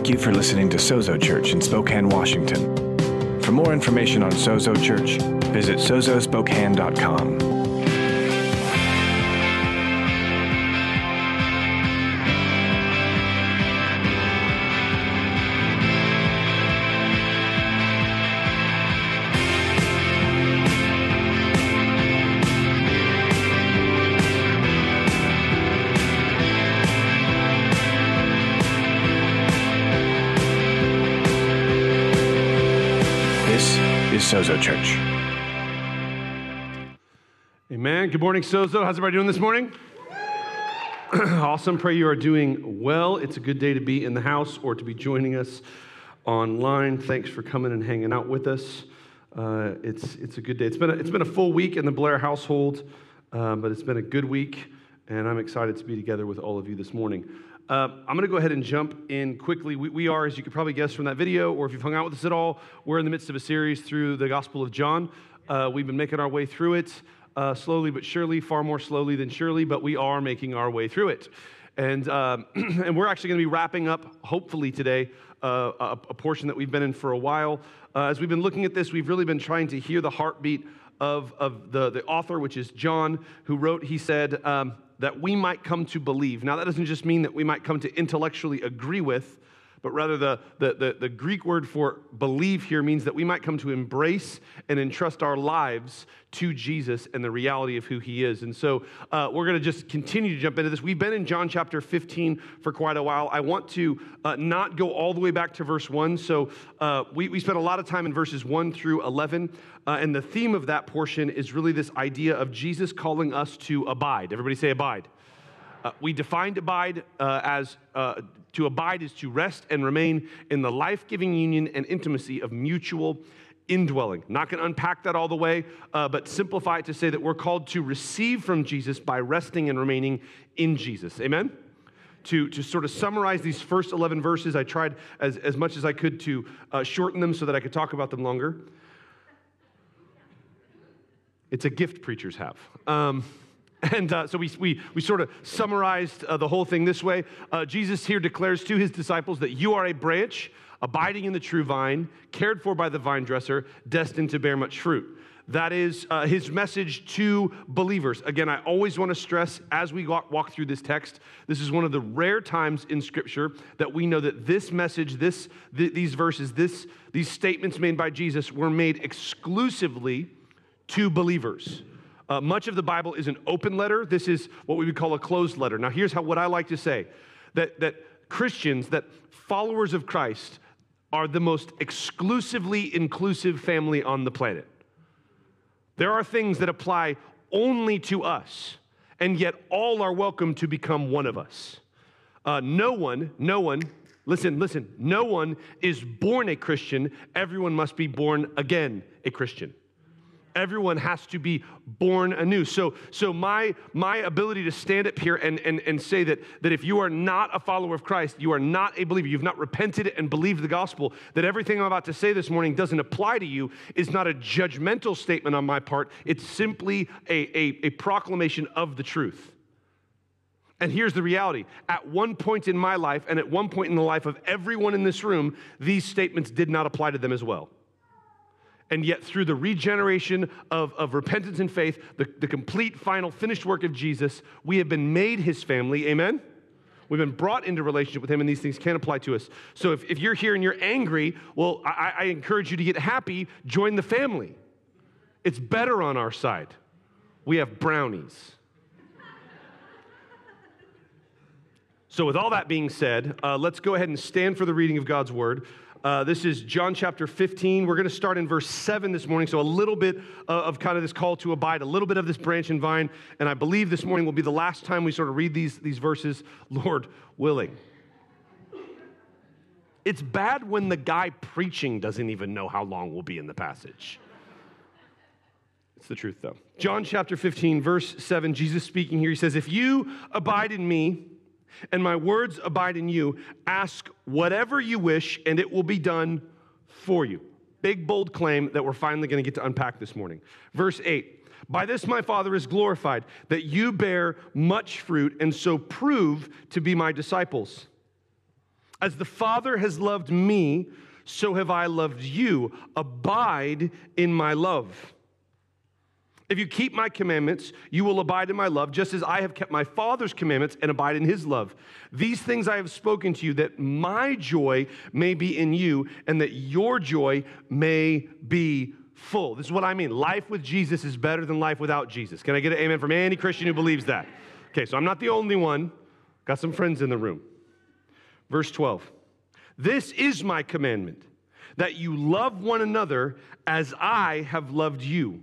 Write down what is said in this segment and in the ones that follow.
Thank you for listening to Sozo Church in Spokane, Washington. For more information on Sozo Church, visit sozospokane.com. Church. Amen. Good morning, Sozo. How's everybody doing this morning? awesome. Pray you are doing well. It's a good day to be in the house or to be joining us online. Thanks for coming and hanging out with us. Uh, it's, it's a good day. It's been a, it's been a full week in the Blair household, um, but it's been a good week, and I'm excited to be together with all of you this morning. Uh, I'm going to go ahead and jump in quickly. We, we are, as you could probably guess from that video, or if you've hung out with us at all, we're in the midst of a series through the Gospel of John. Uh, we've been making our way through it uh, slowly but surely, far more slowly than surely, but we are making our way through it. And, um, and we're actually going to be wrapping up, hopefully today, uh, a, a portion that we've been in for a while. Uh, as we've been looking at this, we've really been trying to hear the heartbeat of, of the, the author, which is John, who wrote, he said, um, that we might come to believe. Now, that doesn't just mean that we might come to intellectually agree with, but rather the, the, the, the, Greek word for believe here means that we might come to embrace and entrust our lives to Jesus and the reality of who he is. And so uh, we're going to just continue to jump into this. We've been in John chapter 15 for quite a while. I want to uh, not go all the way back to verse 1. So uh, we, we spent a lot of time in verses 1 through 11. Uh, and the theme of that portion is really this idea of Jesus calling us to abide. Everybody say abide. Uh, we defined abide uh, as uh, to abide is to rest and remain in the life giving union and intimacy of mutual indwelling. Not going to unpack that all the way, uh, but simplify it to say that we're called to receive from Jesus by resting and remaining in Jesus. Amen? To, to sort of summarize these first 11 verses, I tried as, as much as I could to uh, shorten them so that I could talk about them longer. It's a gift preachers have. Um, and uh, so we, we, we sort of summarized uh, the whole thing this way. Uh, Jesus here declares to his disciples that you are a branch abiding in the true vine, cared for by the vine dresser, destined to bear much fruit. That is uh, his message to believers. Again, I always want to stress as we walk, through this text, this is one of the rare times in Scripture that we know that this message, this, th- these verses, this, these statements made by Jesus were made exclusively to believers. Uh, much of the Bible is an open letter. This is what we would call a closed letter. Now, here's how, what I like to say that, that Christians, that followers of Christ, are the most exclusively inclusive family on the planet. There are things that apply only to us, and yet all are welcome to become one of us. Uh, no one, no one, listen, listen, no one is born a Christian. Everyone must be born again a Christian everyone has to be born anew so so my my ability to stand up here and and, and say that that if you are not a follower of christ you are not a believer you've not repented and believed the gospel that everything i'm about to say this morning doesn't apply to you is not a judgmental statement on my part it's simply a, a, a proclamation of the truth and here's the reality. At one point in my life, and at one point in the life of everyone in this room, these statements did not apply to them as well. And yet, through the regeneration of, of repentance and faith, the, the complete, final, finished work of Jesus, we have been made his family. Amen? We've been brought into relationship with him, and these things can apply to us. So if, if you're here and you're angry, well, I, I encourage you to get happy, join the family. It's better on our side. We have brownies. So, with all that being said, uh, let's go ahead and stand for the reading of God's word. Uh, this is John chapter 15. We're going to start in verse 7 this morning. So, a little bit of kind of this call to abide, a little bit of this branch and vine. And I believe this morning will be the last time we sort of read these, these verses, Lord willing. It's bad when the guy preaching doesn't even know how long we'll be in the passage. It's the truth, though. John chapter 15, verse 7, Jesus speaking here, he says, If you abide in me, and my words abide in you. Ask whatever you wish, and it will be done for you. Big, bold claim that we're finally going to get to unpack this morning. Verse 8 By this my Father is glorified, that you bear much fruit, and so prove to be my disciples. As the Father has loved me, so have I loved you. Abide in my love. If you keep my commandments, you will abide in my love, just as I have kept my Father's commandments and abide in his love. These things I have spoken to you, that my joy may be in you, and that your joy may be full. This is what I mean. Life with Jesus is better than life without Jesus. Can I get an amen from any Christian who believes that? Okay, so I'm not the only one. Got some friends in the room. Verse 12 This is my commandment, that you love one another as I have loved you.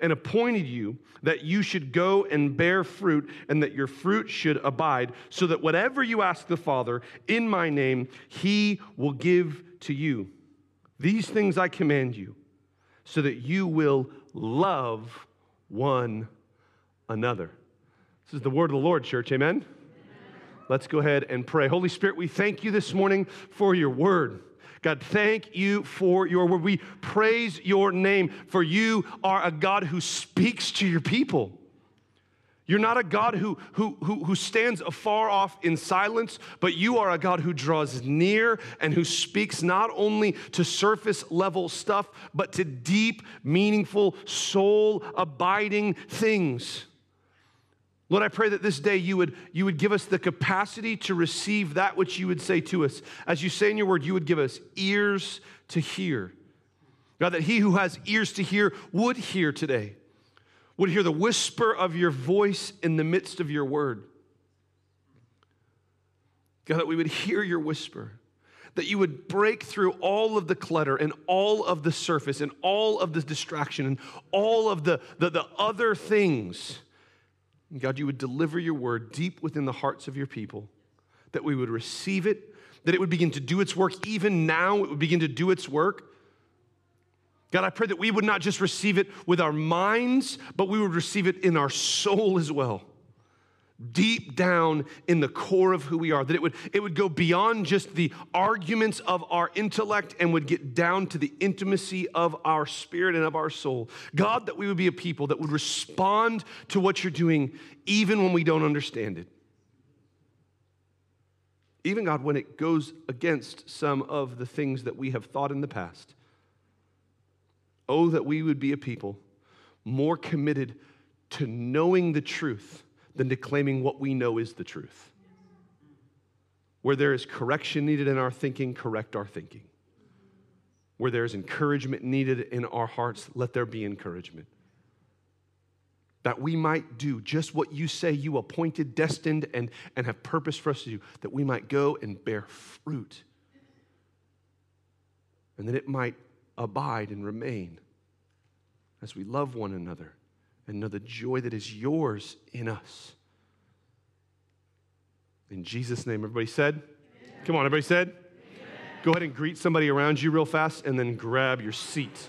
and appointed you that you should go and bear fruit and that your fruit should abide, so that whatever you ask the Father in my name, he will give to you. These things I command you, so that you will love one another. This is the word of the Lord, church. Amen? Let's go ahead and pray. Holy Spirit, we thank you this morning for your word. God, thank you for your word. We praise your name, for you are a God who speaks to your people. You're not a God who, who, who, who, stands afar off in silence, but you are a God who draws near and who speaks not only to surface level stuff, but to deep, meaningful, soul abiding things. Lord, I pray that this day you would, you would give us the capacity to receive that which you would say to us. As you say in your word, you would give us ears to hear. God, that he who has ears to hear would hear today, would hear the whisper of your voice in the midst of your word. God, that we would hear your whisper, that you would break through all of the clutter and all of the surface and all of the distraction and all of the, the, the other things God, you would deliver your word deep within the hearts of your people, that we would receive it, that it would begin to do its work. Even now, it would begin to do its work. God, I pray that we would not just receive it with our minds, but we would receive it in our soul as well deep down in the core of who we are, that it would, it would go beyond just the arguments of our intellect and would get down to the intimacy of our spirit and of our soul. God, that we would be a people that would respond to what you're doing even when we don't understand it. Even God, when it goes against some of the things that we have thought in the past. Oh, that we would be a people more committed to knowing the truth than to claiming what we know is the truth. Where there is correction needed in our thinking, correct our thinking. Where there is encouragement needed in our hearts, let there be encouragement. That we might do just what you say you appointed, destined, and, and have purpose for us to do, that we might go and bear fruit. And that it might abide and remain as we love one another and know the joy that is yours in us. In Jesus' name, everybody said? Amen. Come on, everybody said? Amen. Go ahead and greet somebody around you real fast and then grab your seat.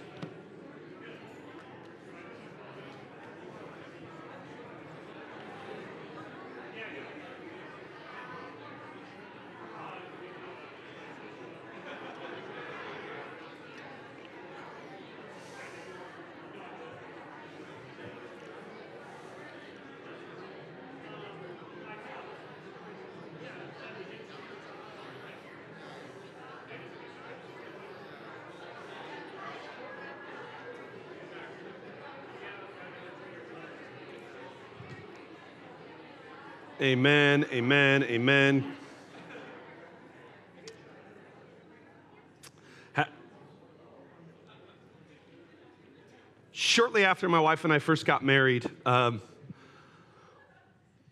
Amen, amen, amen. Shortly after my wife and I first got married, um,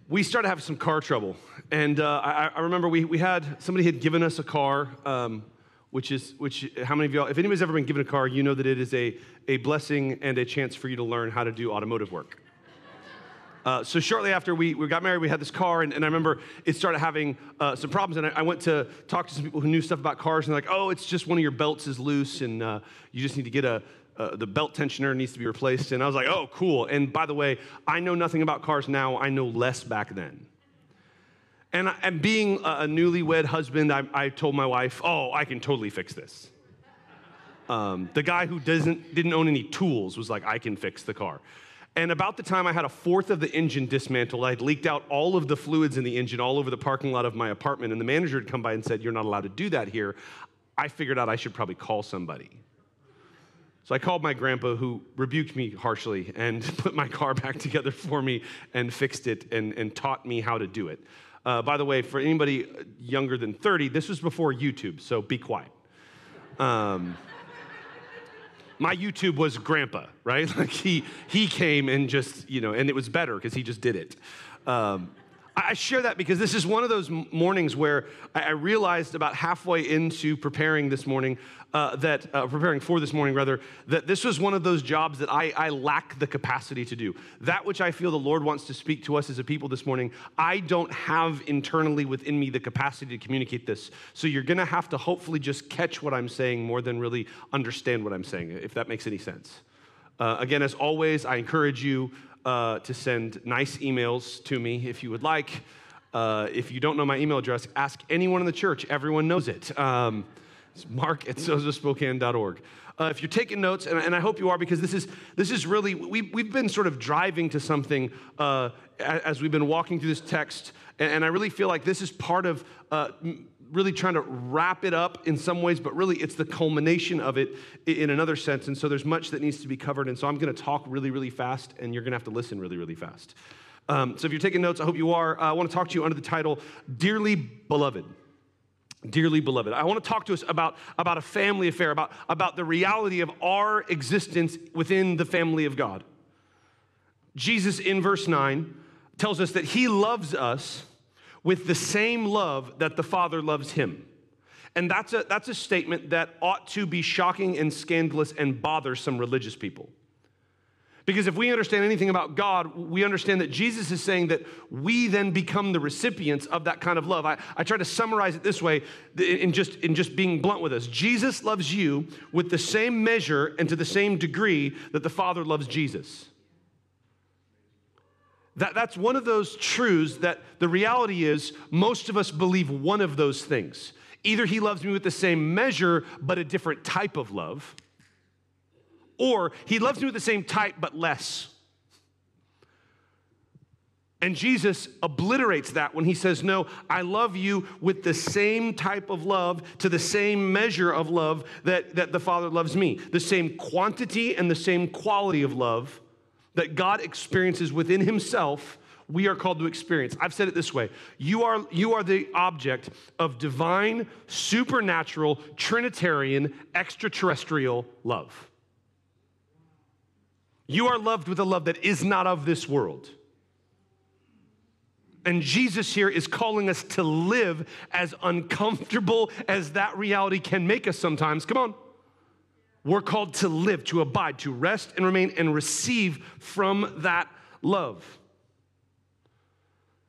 we started having some car trouble. And uh, I, I, remember we, we had, somebody had given us a car, um, which is, which, how many of y'all, if anybody's ever been given a car, you know that it is a, a blessing and a chance for you to learn how to do automotive work. Uh, so shortly after we, we got married, we had this car, and, and I remember it started having uh, some problems. And I, I, went to talk to some people who knew stuff about cars, and they're like, "Oh, it's just one of your belts is loose, and uh, you just need to get a uh, the belt tensioner needs to be replaced. And I was like, oh, cool. And by the way, I know nothing about cars now. I know less back then. And, and being a newlywed husband, I, I told my wife, oh, I can totally fix this. Um, the guy who doesn't, didn't own any tools was like, I can fix the car. And about the time I had a fourth of the engine dismantled, I'd leaked out all of the fluids in the engine all over the parking lot of my apartment. And the manager had come by and said, You're not allowed to do that here. I figured out I should probably call somebody. So I called my grandpa, who rebuked me harshly and put my car back together for me and fixed it and, and taught me how to do it. Uh, by the way, for anybody younger than 30, this was before YouTube, so be quiet. Um, my YouTube was grandpa, right? Like he, he came and just, you know, and it was better because he just did it. Um, I share that because this is one of those mornings where I realized about halfway into preparing this morning uh, that, uh, preparing for this morning rather, that this was one of those jobs that I, I lack the capacity to do. That which I feel the Lord wants to speak to us as a people this morning, I don't have internally within me the capacity to communicate this. So you're going to have to hopefully just catch what I'm saying more than really understand what I'm saying, if that makes any sense. Uh, again, as always, I encourage you uh, to send nice emails to me if you would like. Uh, if you don't know my email address, ask anyone in the church. Everyone knows it. Um, it's mark at sozospokane.org. Uh, if you're taking notes, and, and, I hope you are, because this is, this is really, we, we've been sort of driving to something uh, as we've been walking through this text, and, and I really feel like this is part of uh, really trying to wrap it up in some ways, but really it's the culmination of it in another sense. And so there's much that needs to be covered. And so I'm going to talk really, really fast, and you're going to have to listen really, really fast. Um, so if you're taking notes, I hope you are. Uh, I want to talk to you under the title Dearly Beloved. Dearly beloved. I want to talk to us about, about a family affair, about, about the reality of our existence within the family of God. Jesus in verse 9 tells us that he loves us with the same love that the Father loves him. And that's a, that's a statement that ought to be shocking and scandalous and bother some religious people. Because if we understand anything about God, we understand that Jesus is saying that we then become the recipients of that kind of love. I, I try to summarize it this way in just, in just being blunt with us. Jesus loves you with the same measure and to the same degree that the Father loves Jesus. That, that's one of those truths that the reality is most of us believe one of those things. Either he loves me with the same measure, but a different type of love, or he loves me with the same type, but less. And Jesus obliterates that when he says, No, I love you with the same type of love, to the same measure of love that, that the Father loves me, the same quantity and the same quality of love that God experiences within himself, we are called to experience. I've said it this way you are, you are the object of divine, supernatural, Trinitarian, extraterrestrial love. You are loved with a love that is not of this world. And Jesus here is calling us to live as uncomfortable as that reality can make us sometimes. Come on. We're called to live, to abide, to rest and remain and receive from that love.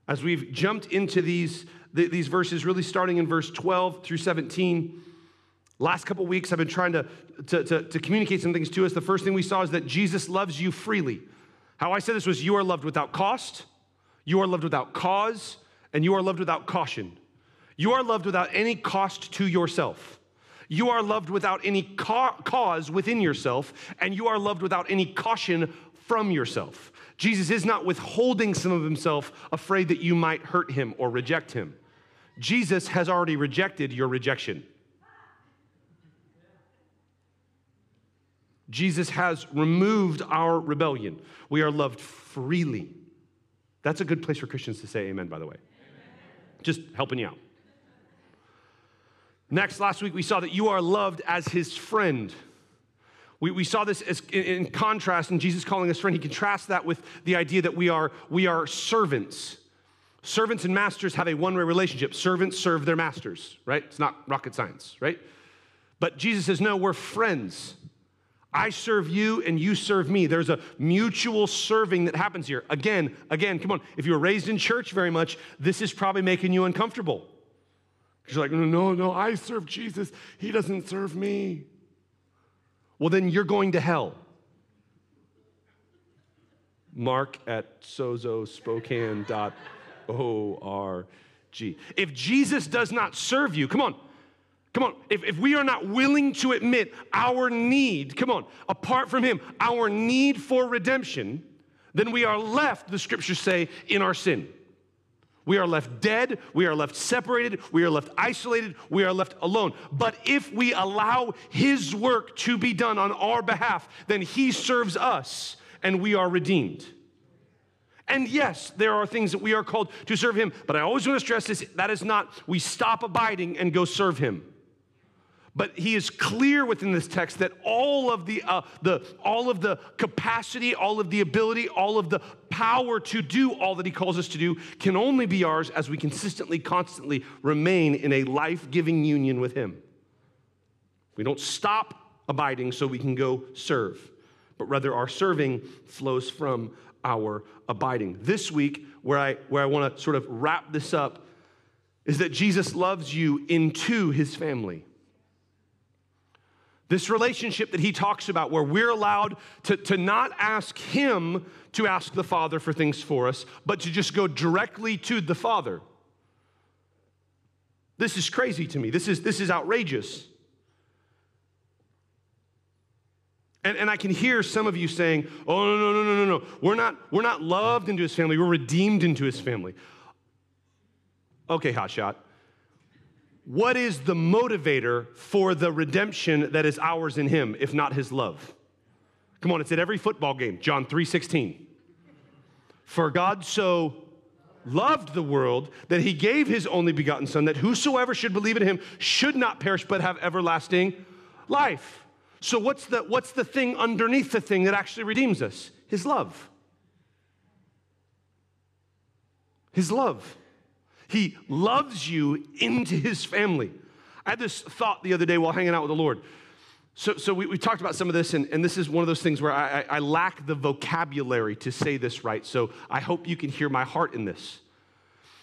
As we've jumped into these, these verses, really starting in verse 12 through 17, last couple weeks I've been trying to, to, to, to communicate some things to us. The first thing we saw is that Jesus loves you freely. How I said this was you are loved without cost, you are loved without cause, and you are loved without caution. You are loved without any cost to yourself. You are loved without any ca- cause within yourself, and you are loved without any caution from yourself. Jesus is not withholding some of himself, afraid that you might hurt him or reject him. Jesus has already rejected your rejection. Jesus has removed our rebellion. We are loved freely. That's a good place for Christians to say amen, by the way. Amen. Just helping you out. Next, last week we saw that you are loved as his friend. We, we saw this as, in, in contrast, and Jesus calling us friend. He contrasts that with the idea that we are, we are servants. Servants and masters have a one way relationship. Servants serve their masters, right? It's not rocket science, right? But Jesus says, no, we're friends. I serve you and you serve me. There's a mutual serving that happens here. Again, again, come on. If you were raised in church very much, this is probably making you uncomfortable. You're like, no, no, no, I serve Jesus. He doesn't serve me. well, then you're going to hell. Mark at sozospokane.org. If Jesus does not serve you, come on, Come on, if, if we are not willing to admit our need, come on, apart from Him, our need for redemption, then we are left, the scriptures say, in our sin. We are left dead, we are left separated, we are left isolated, we are left alone. But if we allow His work to be done on our behalf, then He serves us and we are redeemed. And yes, there are things that we are called to serve Him, but I always want to stress this that is not we stop abiding and go serve Him. But he is clear within this text that all of the, uh, the, all of the capacity, all of the ability, all of the power to do all that he calls us to do can only be ours as we consistently, constantly remain in a life giving union with him. We don't stop abiding so we can go serve, but rather our serving flows from our abiding. This week, where I, where I want to sort of wrap this up, is that Jesus loves you into his family. This relationship that he talks about, where we're allowed to, to not ask him to ask the Father for things for us, but to just go directly to the Father. This is crazy to me. This is, this is outrageous. And, and I can hear some of you saying, oh, no, no, no, no, no, no. We're not, we're not loved into his family, we're redeemed into his family. Okay, hotshot. What is the motivator for the redemption that is ours in him, if not his love? Come on, it's at every football game, John 3:16. For God so loved the world that he gave his only begotten son that whosoever should believe in him should not perish but have everlasting life. So what's the what's the thing underneath the thing that actually redeems us? His love. His love. He loves you into his family. I had this thought the other day while hanging out with the Lord. So, so we, we talked about some of this, and, and this is one of those things where I, I, I lack the vocabulary to say this right. So I hope you can hear my heart in this.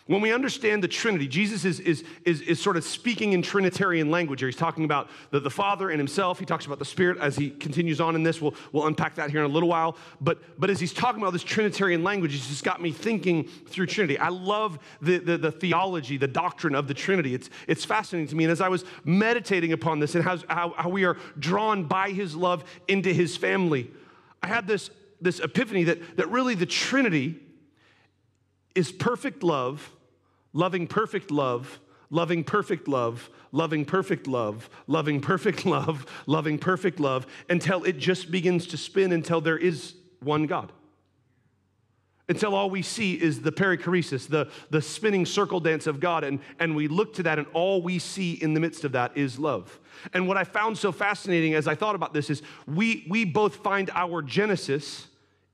When we understand the Trinity, Jesus is, is, is, is sort of speaking in Trinitarian language here. He's talking about the, the Father and Himself. He talks about the Spirit as he continues on in this. We'll, we'll unpack that here in a little while. But, but as he's talking about this Trinitarian language, it's just got me thinking through Trinity. I love the, the, the theology, the doctrine of the Trinity. It's, it's fascinating to me. And as I was meditating upon this and how, how, how we are drawn by His love into His family, I had this, this epiphany that, that really the Trinity is perfect love, loving perfect love, loving perfect love, loving perfect love, loving perfect love, loving perfect love, until it just begins to spin until there is one God. Until all we see is the perichoresis, the, the spinning circle dance of God, and, and we look to that, and all we see in the midst of that is love. And what I found so fascinating as I thought about this is we, we both find our genesis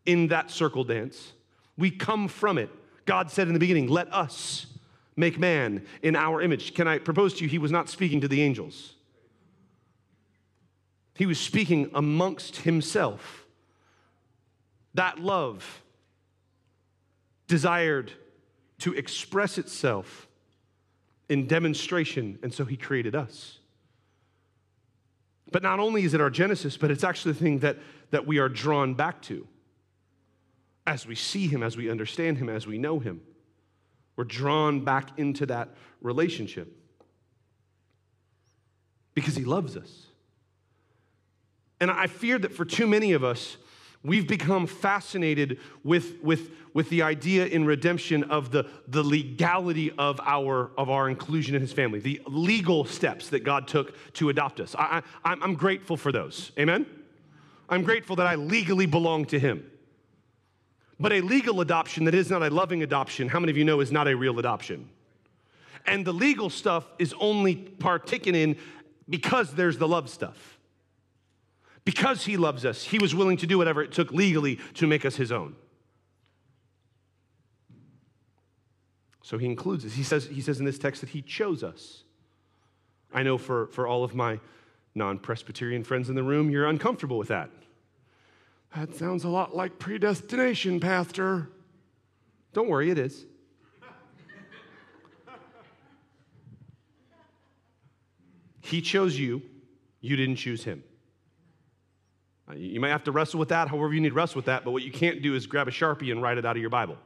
in that circle dance. We come from it. God said in the beginning, let us make man in our image. Can I propose to you, he was not speaking to the angels, he was speaking amongst himself. That love desired to express itself in demonstration, and so he created us. But not only is it our genesis, but it's actually the thing that, that we are drawn back to as we see him, as we understand him, as we know him. We're drawn back into that relationship because he loves us. And I fear that for too many of us, we've become fascinated with, with, with the idea in redemption of the, the legality of our, of our inclusion in his family, the legal steps that God took to adopt us. I, I, I'm grateful for those. Amen? I'm grateful that I legally belong to him. But a legal adoption that is not a loving adoption, how many of you know is not a real adoption? And the legal stuff is only partaken in because there's the love stuff. Because he loves us, he was willing to do whatever it took legally to make us his own. So he includes us. He says, he says in this text that he chose us. I know for, for all of my non Presbyterian friends in the room, you're uncomfortable with that. That sounds a lot like predestination, Pastor. Don't worry, it is. he chose you, you didn't choose him. You might have to wrestle with that, however, you need to wrestle with that, but what you can't do is grab a Sharpie and write it out of your Bible.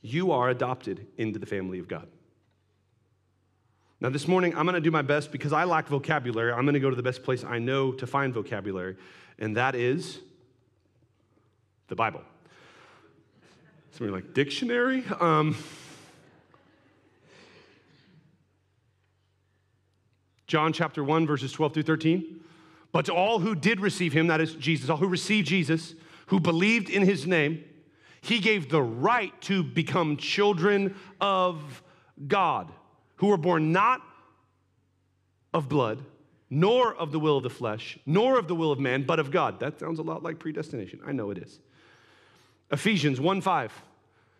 You are adopted into the family of God. Now, this morning, I'm going to do my best because I lack vocabulary. I'm going to go to the best place I know to find vocabulary, and that is the Bible. Somebody like dictionary? Um, John chapter 1, verses 12 through 13. But to all who did receive him, that is Jesus, all who received Jesus, who believed in his name, he gave the right to become children of God, who were born not of blood, nor of the will of the flesh, nor of the will of man, but of God. That sounds a lot like predestination. I know it is. Ephesians 1 5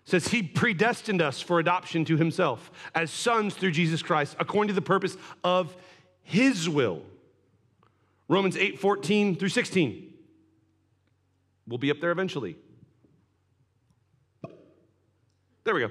says, He predestined us for adoption to Himself as sons through Jesus Christ, according to the purpose of His will. Romans 8 14 through 16. We'll be up there eventually. There we go.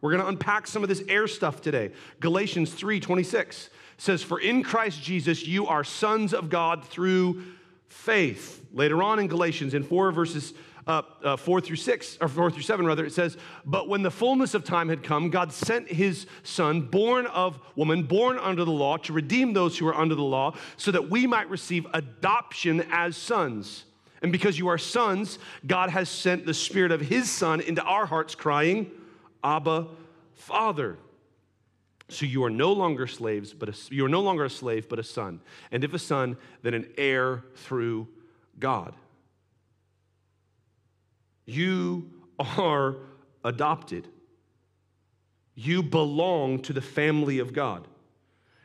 We're going to unpack some of this heir stuff today. Galatians 3 26 says, For in Christ Jesus you are sons of God through faith. Later on in Galatians, in 4 verses uh, uh, 4 through 6, or 4 through 7, rather, it says, But when the fullness of time had come, God sent his son, born of woman, born under the law, to redeem those who are under the law, so that we might receive adoption as sons. And because you are sons, God has sent the spirit of his son into our hearts, crying, Abba, Father. So you are no longer slaves, but a, you are no longer a slave, but a son. And if a son, then an heir through God. You are adopted. You belong to the family of God.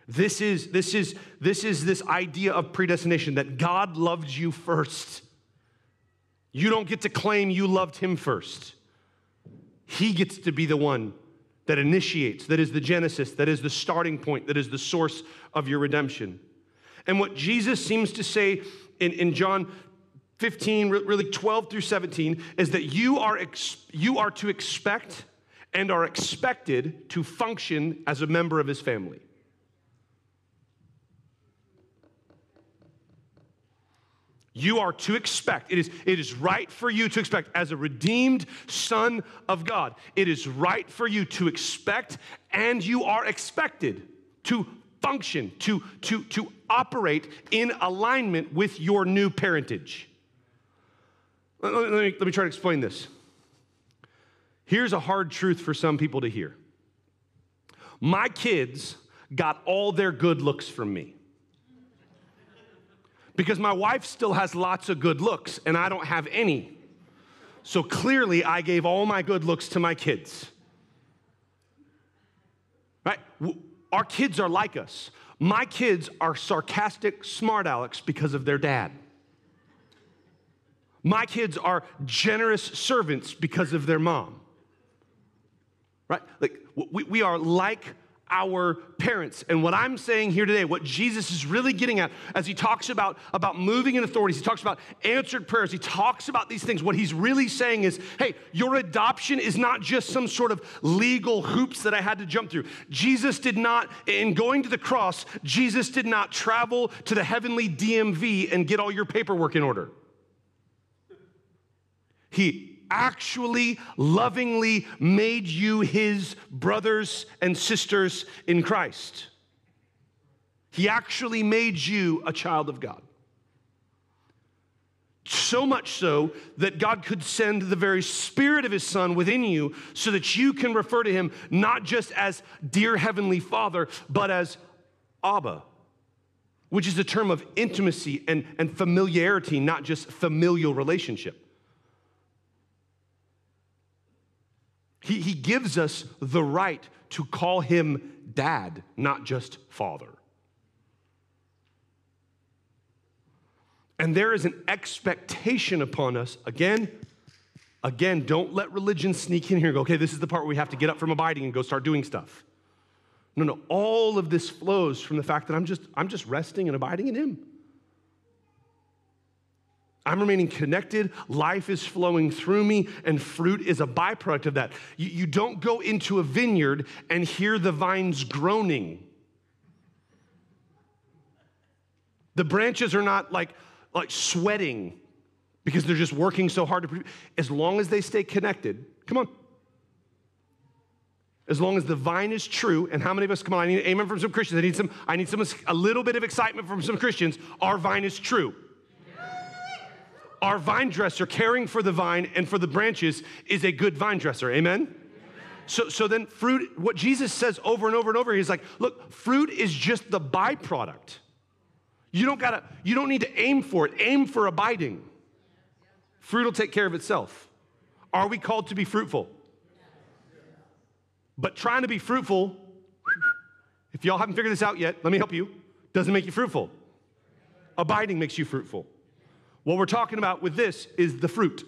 This is, this is, this is this idea of predestination that God loved you first. You don't get to claim you loved him first. He gets to be the one that initiates, that is the genesis, that is the starting point, that is the source of your redemption. And what Jesus seems to say in, in John 15, really 12 through 17, is that you are, ex, you are to expect and are expected to function as a member of his family. You are to expect. It is, it is right for you to expect, as a redeemed son of God, it is right for you to expect, and you are expected to function, to, to, to operate in alignment with your new parentage. Let me, let me try to explain this. Here's a hard truth for some people to hear my kids got all their good looks from me because my wife still has lots of good looks and I don't have any. So clearly, I gave all my good looks to my kids. Right? Our kids are like us. My kids are sarcastic smart Alex because of their dad. My kids are generous servants because of their mom. Right? Like, we, we are like our parents. And what I'm saying here today, what Jesus is really getting at as he talks about, about moving in authorities, he talks about answered prayers, he talks about these things. What he's really saying is, hey, your adoption is not just some sort of legal hoops that I had to jump through. Jesus did not, in going to the cross, Jesus did not travel to the heavenly DMV and get all your paperwork in order. He actually lovingly made you his brothers and sisters in Christ. He actually made you a child of God. So much so that God could send the very spirit of his son within you so that you can refer to him not just as dear heavenly father, but as Abba, which is a term of intimacy and, and familiarity, not just familial relationship. He, he gives us the right to call him dad, not just father. And there is an expectation upon us. Again, again, don't let religion sneak in here and go, okay, this is the part where we have to get up from abiding and go start doing stuff. No, no, all of this flows from the fact that I'm just, I'm just resting and abiding in him. I'm remaining connected, life is flowing through me, and fruit is a byproduct of that. You, you, don't go into a vineyard and hear the vines groaning. The branches are not like, like sweating because they're just working so hard to produce. As long as they stay connected, come on. As long as the vine is true, and how many of us, come on, I need amen from some Christians. I need some, I need some a little bit of excitement from some Christians. Our vine is true. Our vine dresser caring for the vine and for the branches is a good vine dresser. Amen? So, so then fruit, what Jesus says over and over and over, he's like, look, fruit is just the byproduct. You don't gotta, you don't need to aim for it. Aim for abiding. Fruit will take care of itself. Are we called to be fruitful? But trying to be fruitful, if y'all haven't figured this out yet, let me help you, doesn't make you fruitful. Abiding makes you fruitful. What we're talking about with this is the fruit.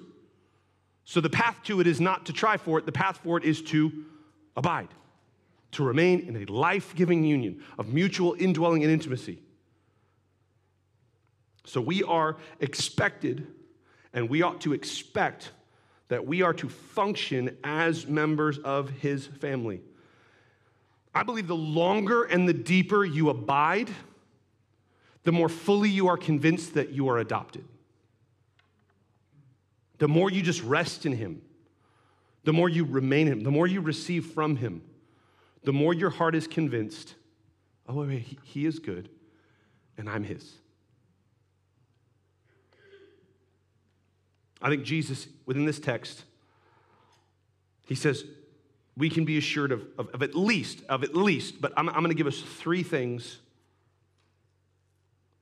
So the path to it is not to try for it, the path for it is to abide, to remain in a life giving union of mutual indwelling and intimacy. So we are expected, and we ought to expect that we are to function as members of his family. I believe the longer and the deeper you abide, the more fully you are convinced that you are adopted. The more you just rest in him, the more you remain in him, the more you receive from him, the more your heart is convinced, oh, wait, wait, he, he is good, and I'm his. I think Jesus, within this text, he says we can be assured of, of, of at least, of at least, but I'm, I'm going to give us three things,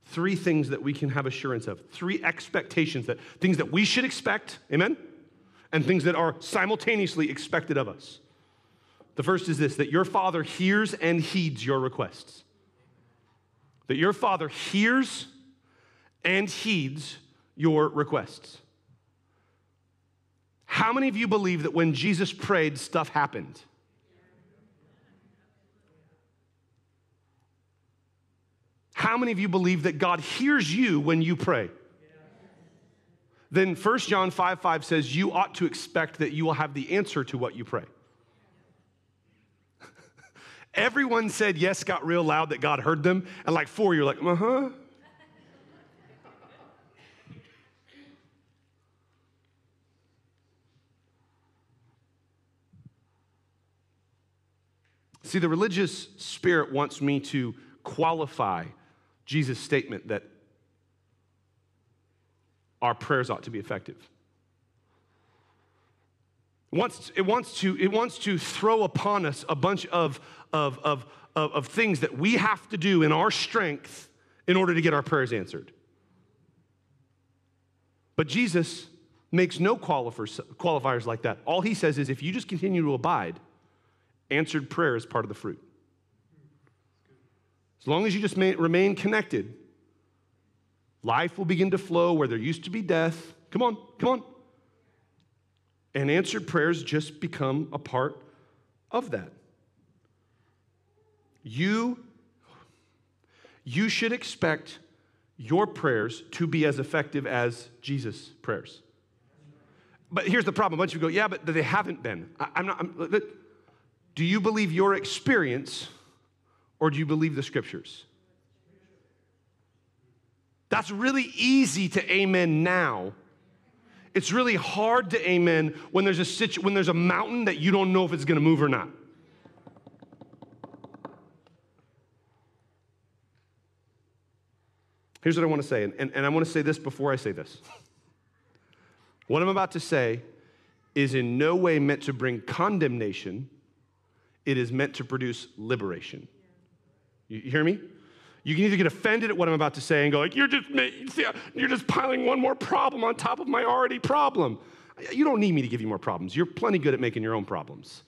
three things that we can have assurance of, three expectations, that things that we should expect, amen, and things that are simultaneously expected of us. The first is this that your father hears and heeds your requests. That your father hears and heeds your requests. How many of you believe that when Jesus prayed, stuff happened? How many of you believe that God hears you when you pray? Then 1 John 5 5 says, You ought to expect that you will have the answer to what you pray. Everyone said yes, got real loud that God heard them. And like four, you're like, uh huh. See, the religious spirit wants me to qualify Jesus' statement that our prayers ought to be effective. It wants, it wants, to, it wants to throw upon us a bunch of, of, of, of, of things that we have to do in our strength in order to get our prayers answered. But Jesus makes no qualifiers, qualifiers like that. All he says is if you just continue to abide, answered prayer is part of the fruit. As long as you just remain connected, life will begin to flow where there used to be death. Come on, come on. And answered prayers just become a part of that. You, you should expect your prayers to be as effective as Jesus' prayers. But here's the problem. A bunch of you go, yeah, but they haven't been. I, am not. I'm, do you believe your experience or do you believe the scriptures? That's really easy to amen now. It's really hard to amen when there's a situ- when there's a mountain that you don't know if it's going to move or not. Here's what I want to say, and, and, and I want to say this before I say this. What I'm about to say is in no way meant to bring condemnation it is meant to produce liberation. You hear me? You can either get offended at what I'm about to say and go like, "You're just you're just piling one more problem on top of my already problem." You don't need me to give you more problems. You're plenty good at making your own problems.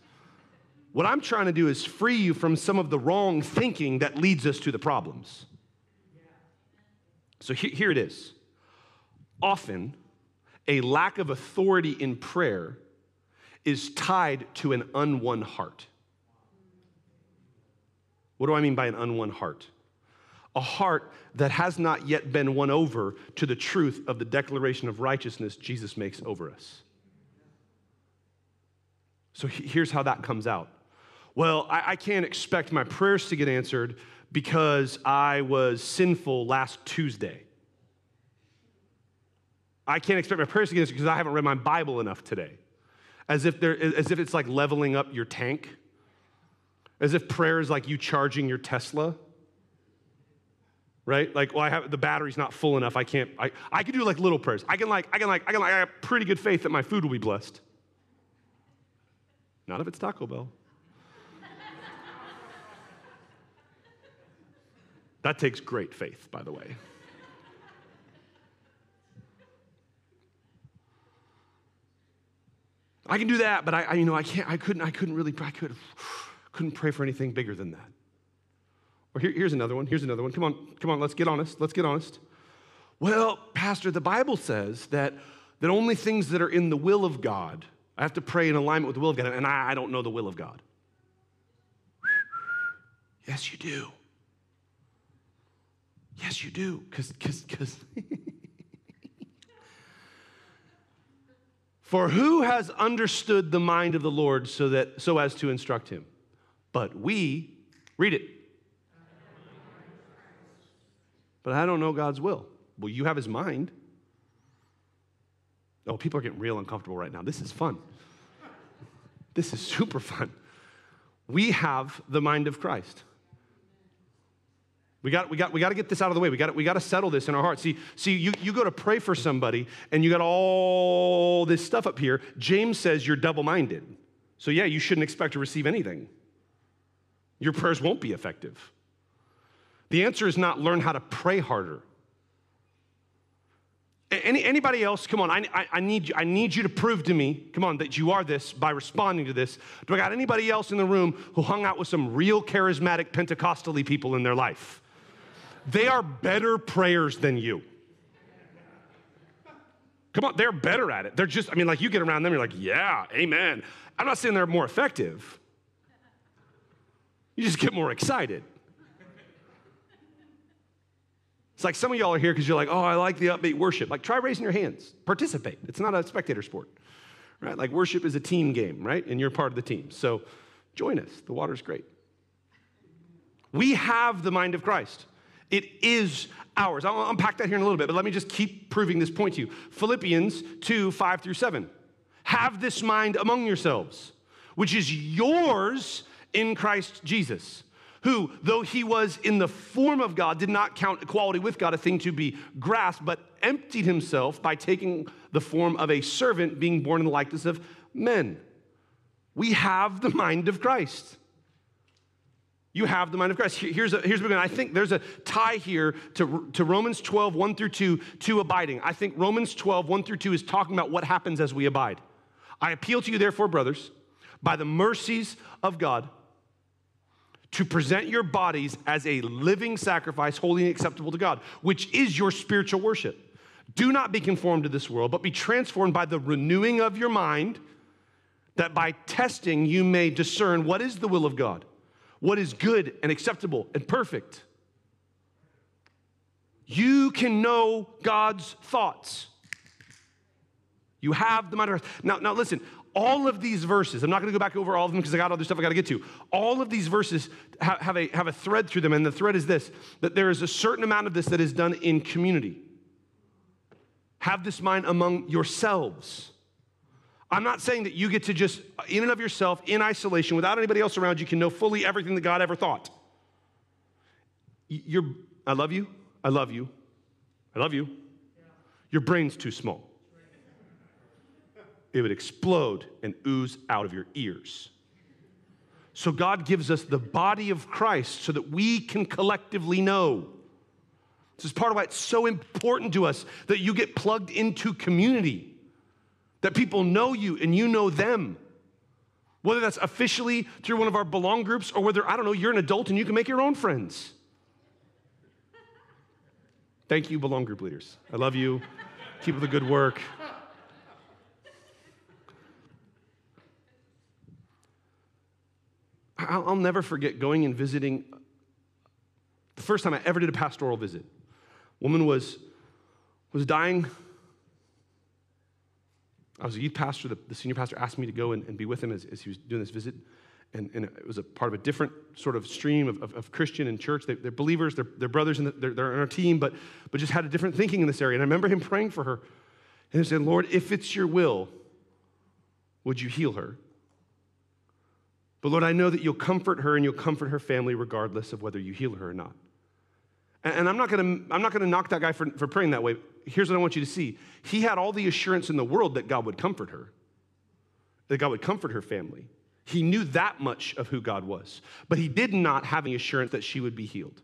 What I'm trying to do is free you from some of the wrong thinking that leads us to the problems. So here it is. often a lack of authority in prayer is tied to an unwon heart. What do I mean by an unwon heart? A heart that has not yet been won over to the truth of the declaration of righteousness Jesus makes over us. So here's how that comes out. Well, I, I can't expect my prayers to get answered because I was sinful last Tuesday. I can't expect my prayers to get answered because I haven't read my Bible enough today. As if, there, as if it's like leveling up your tank. As if prayer is like you charging your Tesla. Right? Like, well, I have the battery's not full enough. I can't, I, I can do like little prayers. I can like, I can like, I can like, I have pretty good faith that my food will be blessed. Not if it's Taco Bell. that takes great faith, by the way. I can do that, but I, I, you know, I can't, I couldn't, I couldn't really, I could, couldn't pray for anything bigger than that. Or here, here's another one. Here's another one. Come on, come on, let's get honest. Let's get honest. Well, Pastor, the Bible says that, that only things that are in the will of God, I have to pray in alignment with the will of God, and I, I don't know the will of God. yes, you do. Yes, you do. Because, because, because. For who has understood the mind of the Lord so that so as to instruct him? But we, read it. But I don't know God's will. Well, you have his mind. Oh, people are getting real uncomfortable right now. This is fun. This is super fun. We have the mind of Christ. We got, we got, we got to get this out of the way. We got, we got to settle this in our hearts. See, see you, you go to pray for somebody and you got all this stuff up here. James says you're double minded. So, yeah, you shouldn't expect to receive anything. Your prayers won't be effective. The answer is not learn how to pray harder. Any, anybody else? Come on, I, I, I, need you, I need you to prove to me, come on, that you are this by responding to this. Do I got anybody else in the room who hung out with some real charismatic Pentecostally people in their life? They are better prayers than you. Come on, they're better at it. They're just, I mean, like you get around them, you're like, yeah, amen. I'm not saying they're more effective. You just get more excited. It's like some of y'all are here because you're like, oh, I like the upbeat worship. Like, try raising your hands. Participate. It's not a spectator sport, right? Like, worship is a team game, right? And you're part of the team. So join us. The water's great. We have the mind of Christ. It is ours. I'll unpack that here in a little bit, but let me just keep proving this point to you. Philippians 2 5 through 7. Have this mind among yourselves, which is yours in Christ Jesus, who, though he was in the form of God, did not count equality with God a thing to be grasped, but emptied himself by taking the form of a servant, being born in the likeness of men. We have the mind of Christ. You have the mind of Christ. Here's, a, here's what I think there's a tie here to, to Romans 12, 1 through 2, to abiding. I think Romans 12, 1 through 2 is talking about what happens as we abide. I appeal to you, therefore, brothers, by the mercies of God, to present your bodies as a living sacrifice, holy and acceptable to God, which is your spiritual worship. Do not be conformed to this world, but be transformed by the renewing of your mind, that by testing you may discern what is the will of God what is good and acceptable and perfect. You can know God's thoughts. You have the mind of Christ. Now, now listen, all of these verses, I'm not going to go back over all of them because I got other stuff I got to get to. All of these verses have, a, have a thread through them, and the thread is this that there is a certain amount of this that is done in community. Have this mind among yourselves. I'm not saying that you get to just, in and of yourself, in isolation, without anybody else around you, can know fully everything that God ever thought. You're, I love you. I love you. I love you. Your brain's too small. It would explode and ooze out of your ears. So God gives us the body of Christ so that we can collectively know. This is part of why it's so important to us that you get plugged into community that people know you and you know them. Whether that's officially through one of our belong groups or whether, I don't know, you're an adult and you can make your own friends. Thank you, belong group leaders. I love you. Keep up the good work. I'll, never forget going and visiting the first time I ever did a pastoral visit. Woman was, was dying. I was a youth pastor. The, the senior pastor asked me to go and, and be with him as, as, he was doing this visit. And, and, it was a part of a different sort of stream of, of, of Christian and church. They, are believers, they're, they're brothers, and the, they're, they're on our team, but, but just had a different thinking in this area. And I remember him praying for her. And he said, Lord, if it's your will, would you heal her? But Lord, I know that you'll comfort her and you'll comfort her family regardless of whether you heal her or not. And I'm not gonna, I'm not gonna knock that guy for, for praying that way. Here's what I want you to see. He had all the assurance in the world that God would comfort her, that God would comfort her family. He knew that much of who God was, but he did not have any assurance that she would be healed.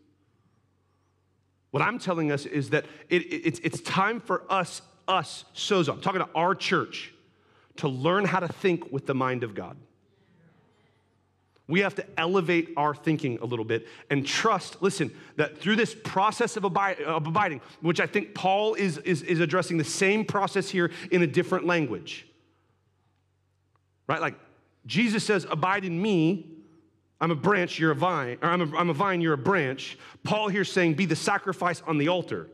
What I'm telling us is that it, it, it's, it's time for us, us, Sozo, I'm talking to our church, to learn how to think with the mind of God. We have to elevate our thinking a little bit and trust, listen, that through this process of, of abiding, which I think Paul is, is, is addressing the same process here in a different language. Right? Like Jesus says, Abide in me. I'm a branch, you're a vine, or I'm a, I'm a vine, you're a branch. Paul here saying, Be the sacrifice on the altar.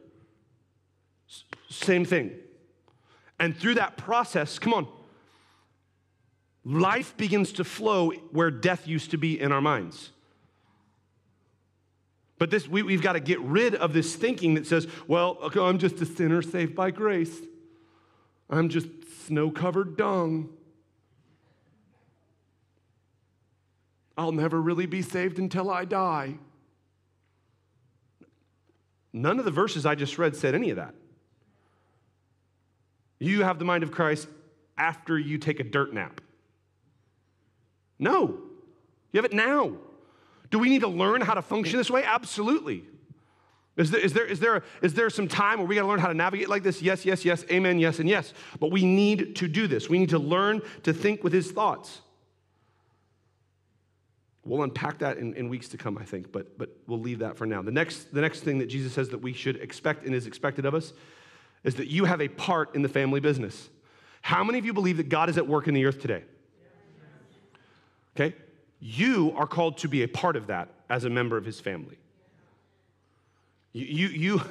S- same thing. And through that process, come on, life begins to flow where death used to be in our minds. But this, we, have got to get rid of this thinking that says, well, okay, I'm just a sinner saved by grace. I'm just snow covered dung. I'll never really be saved until I die. None of the verses I just read said any of that. You have the mind of Christ after you take a dirt nap. No. You have it now. Do we need to learn how to function this way? Absolutely. Is there, is there, is there, is there some time where we got to learn how to navigate like this? Yes, yes, yes, amen, yes, and yes. But we need to do this. We need to learn to think with his thoughts. We'll unpack that in, in weeks to come, I think, but, but we'll leave that for now. The next, the next thing that Jesus says that we should expect and is expected of us is that you have a part in the family business. How many of you believe that God is at work in the earth today? Okay? You are called to be a part of that as a member of his family. You, you, you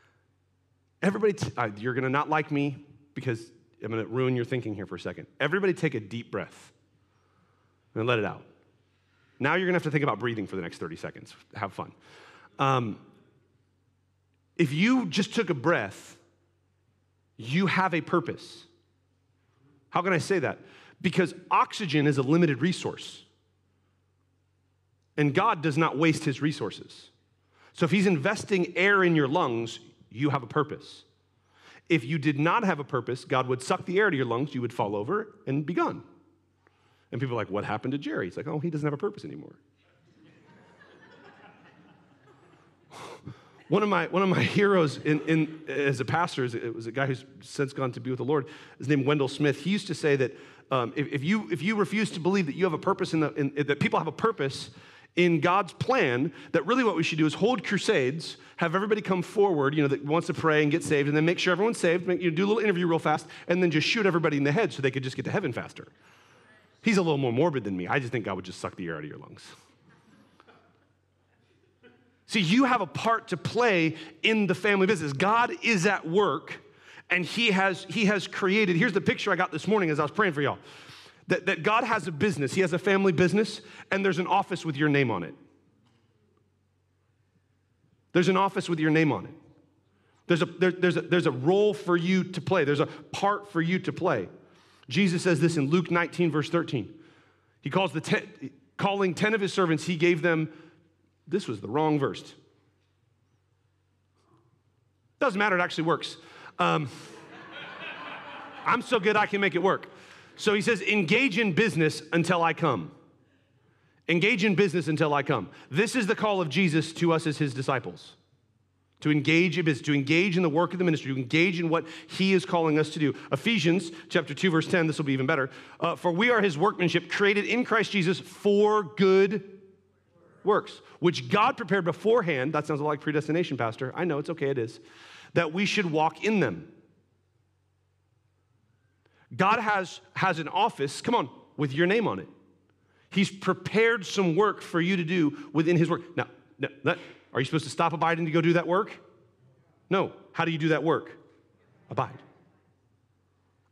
everybody, t- uh, you're gonna not like me because I'm gonna ruin your thinking here for a second. Everybody take a deep breath and let it out. Now you're gonna have to think about breathing for the next 30 seconds. Have fun. Um, if you just took a breath, you have a purpose. How can I say that? Because oxygen is a limited resource. And God does not waste his resources. So if he's investing air in your lungs, you have a purpose. If you did not have a purpose, God would suck the air to your lungs, you would fall over and be gone. And people are like, What happened to Jerry? He's like, Oh, he doesn't have a purpose anymore. one of my, one of my heroes in, in, as a pastor, it was a guy who's since gone to be with the Lord, his name is Wendell Smith. He used to say that um, if, if, you, if you refuse to believe that you have a purpose in, the, in, that people have a purpose in God's plan, that really what we should do is hold crusades, have everybody come forward, you know, that wants to pray and get saved, and then make sure everyone's saved, make, you know, do a little interview real fast, and then just shoot everybody in the head so they could just get to heaven faster. He's a little more morbid than me. I just think God would just suck the air out of your lungs. See, you have a part to play in the family business. God is at work and he has, he has created, here's the picture I got this morning as I was praying for y'all. That, that God has a business, He has a family business, and there's an office with your name on it. There's an office with your name on it. There's a, there, there's, a, there's a role for you to play, there's a part for you to play. Jesus says this in Luke 19, verse 13. He calls the ten, calling 10 of his servants, he gave them, this was the wrong verse. Doesn't matter, it actually works. Um, I'm so good I can make it work. So he says, engage in business until I come. Engage in business until I come. This is the call of Jesus to us as his disciples. To engage in business, to engage in the work of the ministry, to engage in what he is calling us to do. Ephesians chapter 2, verse 10, this will be even better. Uh, for we are his workmanship, created in Christ Jesus for good works, which God prepared beforehand. That sounds a lot like predestination, Pastor. I know, it's okay, it is that we should walk in them. God has, has an office, come on, with your name on it. He's prepared some work for you to do within His work. Now, now that, are you supposed to stop abiding to go do that work? No. How do you do that work? Abide.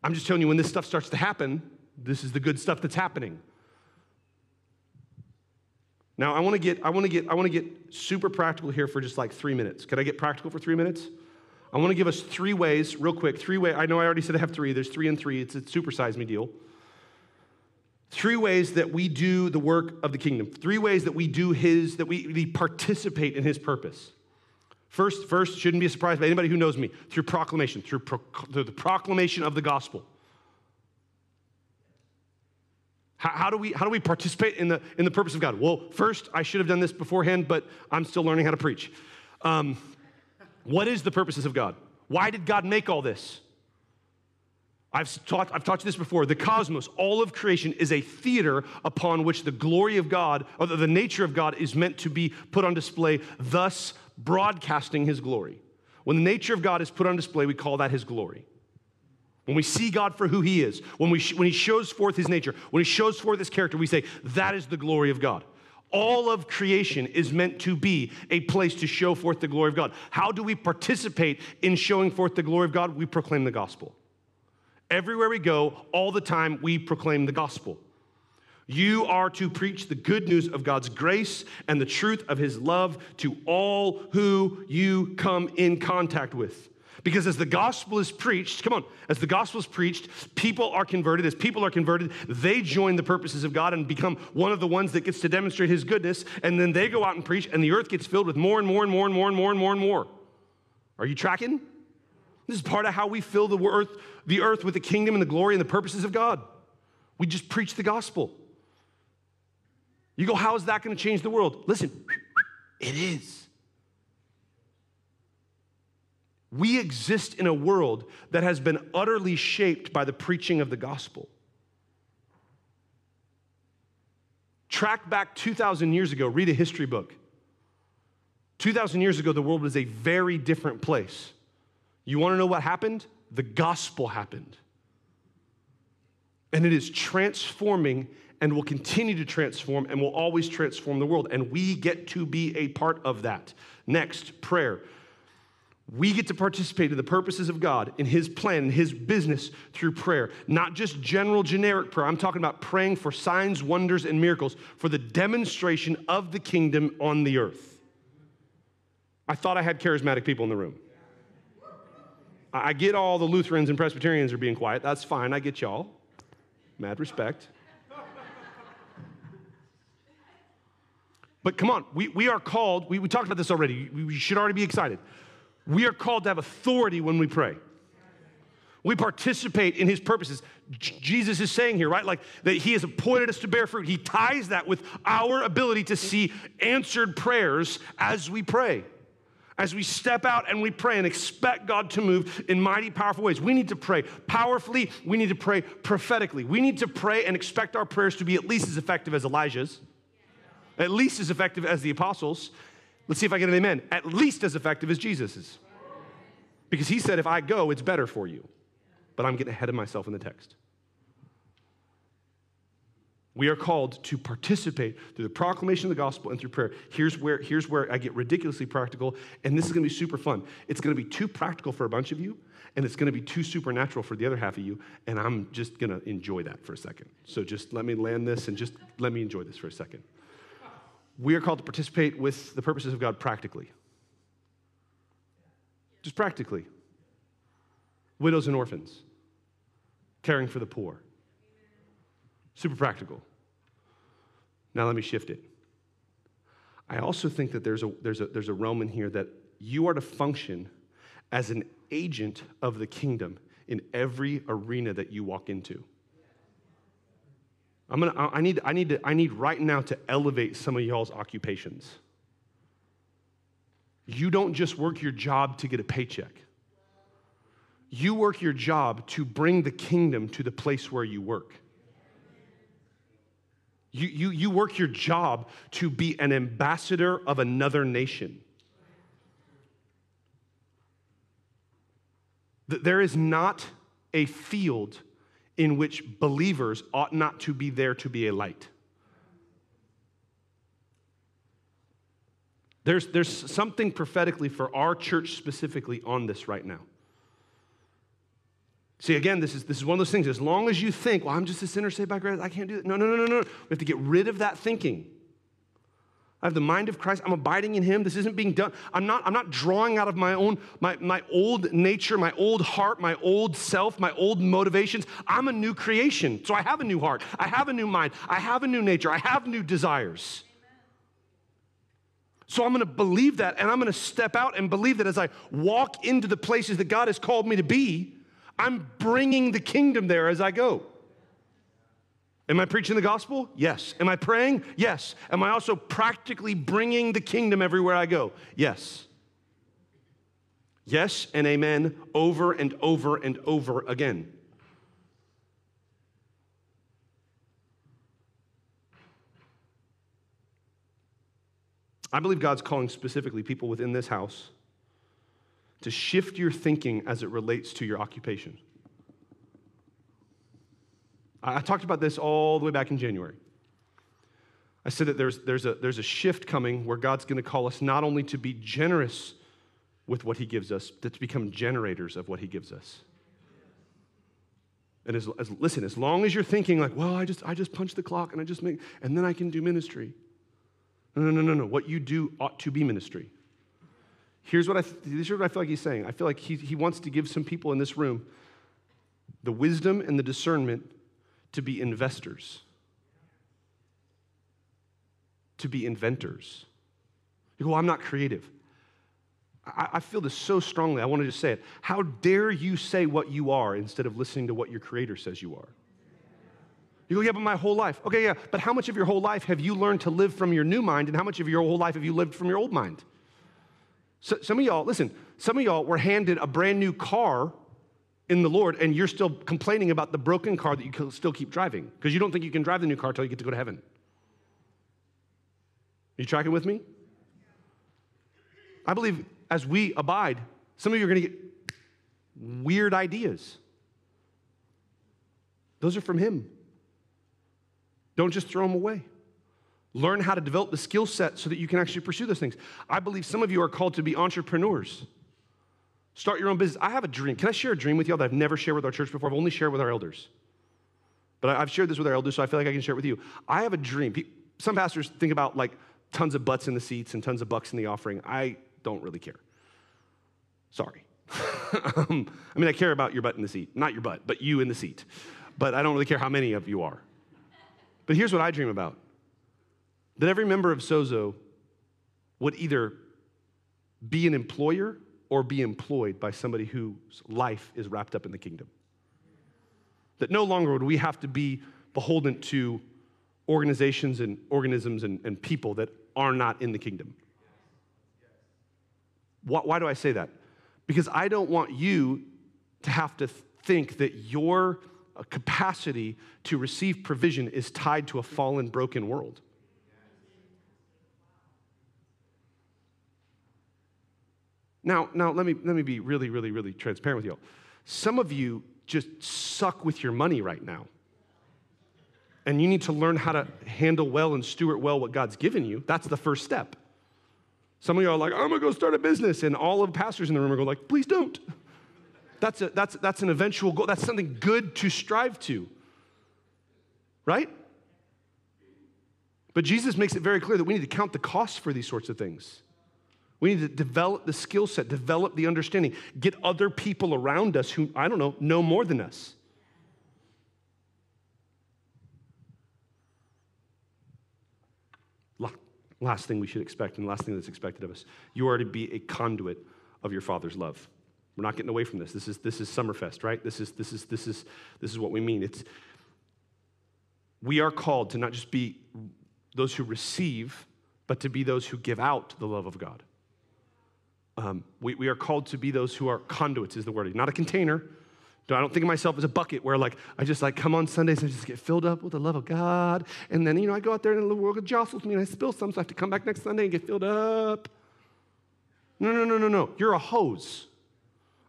I'm just telling you, when this stuff starts to happen, this is the good stuff that's happening. Now, I want to get, I want to get, I want to get super practical here for just like three minutes. Can I get practical for three minutes? I want to give us three ways, real quick. Three ways. I know I already said I have three. There's three and three. It's a supersize me deal. Three ways that we do the work of the kingdom. Three ways that we do His, that we, we participate in His purpose. First, first, shouldn't be a surprise by anybody who knows me, through proclamation, through, pro, through the proclamation of the gospel. How, how, do we, how do we participate in the, in the purpose of God? Well, first, I should have done this beforehand, but I'm still learning how to preach. Um, what is the purposes of God? Why did God make all this? I've taught, I've taught you this before. The cosmos, all of creation, is a theater upon which the glory of God, or the nature of God, is meant to be put on display, thus broadcasting his glory. When the nature of God is put on display, we call that his glory. When we see God for who he is, when, we sh- when he shows forth his nature, when he shows forth his character, we say, that is the glory of God. All of creation is meant to be a place to show forth the glory of God. How do we participate in showing forth the glory of God? We proclaim the gospel. Everywhere we go, all the time, we proclaim the gospel. You are to preach the good news of God's grace and the truth of his love to all who you come in contact with. Because as the gospel is preached, come on, as the gospel is preached, people are converted. As people are converted, they join the purposes of God and become one of the ones that gets to demonstrate his goodness. And then they go out and preach, and the earth gets filled with more and more and more and more and more and more and more. Are you tracking? This is part of how we fill the earth, the earth with the kingdom and the glory and the purposes of God. We just preach the gospel. You go, how is that going to change the world? Listen, it is. We exist in a world that has been utterly shaped by the preaching of the gospel. Track back 2,000 years ago, read a history book. 2,000 years ago, the world was a very different place. You want to know what happened? The gospel happened. And it is transforming and will continue to transform and will always transform the world. And we get to be a part of that. Next, prayer. We get to participate in the purposes of God, in His plan, in His business through prayer. Not just general, generic prayer. I'm talking about praying for signs, wonders, and miracles for the demonstration of the kingdom on the earth. I thought I had charismatic people in the room. I get all the Lutherans and Presbyterians are being quiet. That's fine. I get y'all. Mad respect. But come on, we, we are called, we, we talked about this already. We, we should already be excited. We are called to have authority when we pray. We participate in his purposes. J- Jesus is saying here, right? Like that he has appointed us to bear fruit. He ties that with our ability to see answered prayers as we pray. As we step out and we pray and expect God to move in mighty, powerful ways, we need to pray powerfully. We need to pray prophetically. We need to pray and expect our prayers to be at least as effective as Elijah's, at least as effective as the apostles, Let's see if I get an amen. At least as effective as Jesus's. Because he said, if I go, it's better for you. But I'm getting ahead of myself in the text. We are called to participate through the proclamation of the gospel and through prayer. Here's where, here's where I get ridiculously practical, and this is gonna be super fun. It's gonna be too practical for a bunch of you, and it's gonna be too supernatural for the other half of you, and I'm just gonna enjoy that for a second. So just let me land this and just let me enjoy this for a second we are called to participate with the purposes of God practically. Just practically. Widows and orphans, caring for the poor. Super practical. Now let me shift it. I also think that there's a, there's, a, there's a realm in here that you are to function as an agent of the kingdom in every arena that you walk into. I'm gonna, I, need, I, need to, I need right now to elevate some of y'all's occupations. You don't just work your job to get a paycheck. You work your job to bring the kingdom to the place where you work. You, you, you work your job to be an ambassador of another nation. there is not a field in which believers ought not to be there to be a light. There's, there's something prophetically for our church specifically on this right now. See, again, this is, this is one of those things. As long as you think, well, I'm just a sinner saved by grace, I can't do that. No, no, no, no, no. We have to get rid of that thinking. I have the mind of Christ. I'm abiding in him. This isn't being done. I'm not, I'm not drawing out of my own, my, my old nature, my old heart, my old self, my old motivations. I'm a new creation. So I have a new heart. I have a new mind. I have a new nature. I have new desires. So I'm going to believe that and I'm going to step out and believe that as I walk into the places that God has called me to be, I'm bringing the kingdom there as I go. Am I preaching the gospel? Yes. Am I praying? Yes. Am I also practically bringing the kingdom everywhere I go? Yes. Yes and amen over and over and over again. I believe God's calling specifically people within this house to shift your thinking as it relates to your occupation. I talked about this all the way back in January. I said that there's, there's, a, there's a shift coming where God's going to call us not only to be generous with what He gives us, but to become generators of what He gives us. And as, as, listen, as long as you're thinking like, well, I just, I just punch the clock and I just make, and then I can do ministry. No, no, no, no, no. What you do ought to be ministry. Here's what I, here's what I feel like he's saying. I feel like he, he wants to give some people in this room the wisdom and the discernment to be investors, to be inventors. You go, well, I'm not creative. I, I feel this so strongly. I want to just say it. How dare you say what you are instead of listening to what your creator says you are? You go, yeah, but my whole life. Okay, yeah, but how much of your whole life have you learned to live from your new mind, and how much of your whole life have you lived from your old mind? So, some of y'all, listen, some of y'all were handed a brand new car in the Lord, and you're still complaining about the broken car that you still keep driving because you don't think you can drive the new car until you get to go to heaven. Are you tracking with me? I believe as we abide, some of you are going to get weird ideas. Those are from Him. Don't just throw them away. Learn how to develop the skill set so that you can actually pursue those things. I believe some of you are called to be entrepreneurs. Start your own business. I have a dream. Can I share a dream with y'all that I've never shared with our church before? I've only shared with our elders. But I've shared this with our elders, so I feel like I can share it with you. I have a dream. Some pastors think about like tons of butts in the seats and tons of bucks in the offering. I don't really care. Sorry. um, I mean, I care about your butt in the seat. Not your butt, but you in the seat. But I don't really care how many of you are. But here's what I dream about that every member of Sozo would either be an employer or be employed by somebody whose life is wrapped up in the kingdom. That no longer would we have to be beholden to organizations and organisms and, and people that are not in the kingdom. Why, why do I say that? Because I don't want you to have to think that your capacity to receive provision is tied to a fallen, broken world. Now, now let me let me be really, really, really transparent with you. Some of you just suck with your money right now. And you need to learn how to handle well and steward well what God's given you. That's the first step. Some of you are like, I'm gonna go start a business, and all of the pastors in the room are going like, please don't. That's, a, that's, that's an eventual goal. That's something good to strive to, right? But Jesus makes it very clear that we need to count the cost for these sorts of things. We need to develop the skill set, develop the understanding, get other people around us who, I don't know, know more than us. Last thing we should expect, and last thing that's expected of us you are to be a conduit of your Father's love. We're not getting away from this. This is, this is Summerfest, right? This is, this, is, this, is, this is what we mean. It's, we are called to not just be those who receive, but to be those who give out the love of God. Um, we, we are called to be those who are conduits, is the word. Not a container. I don't think of myself as a bucket where like I just like come on Sundays and just get filled up with the love of God. And then, you know, I go out there and the world jostles me and I spill some, so I have to come back next Sunday and get filled up. No, no, no, no, no. You're a hose.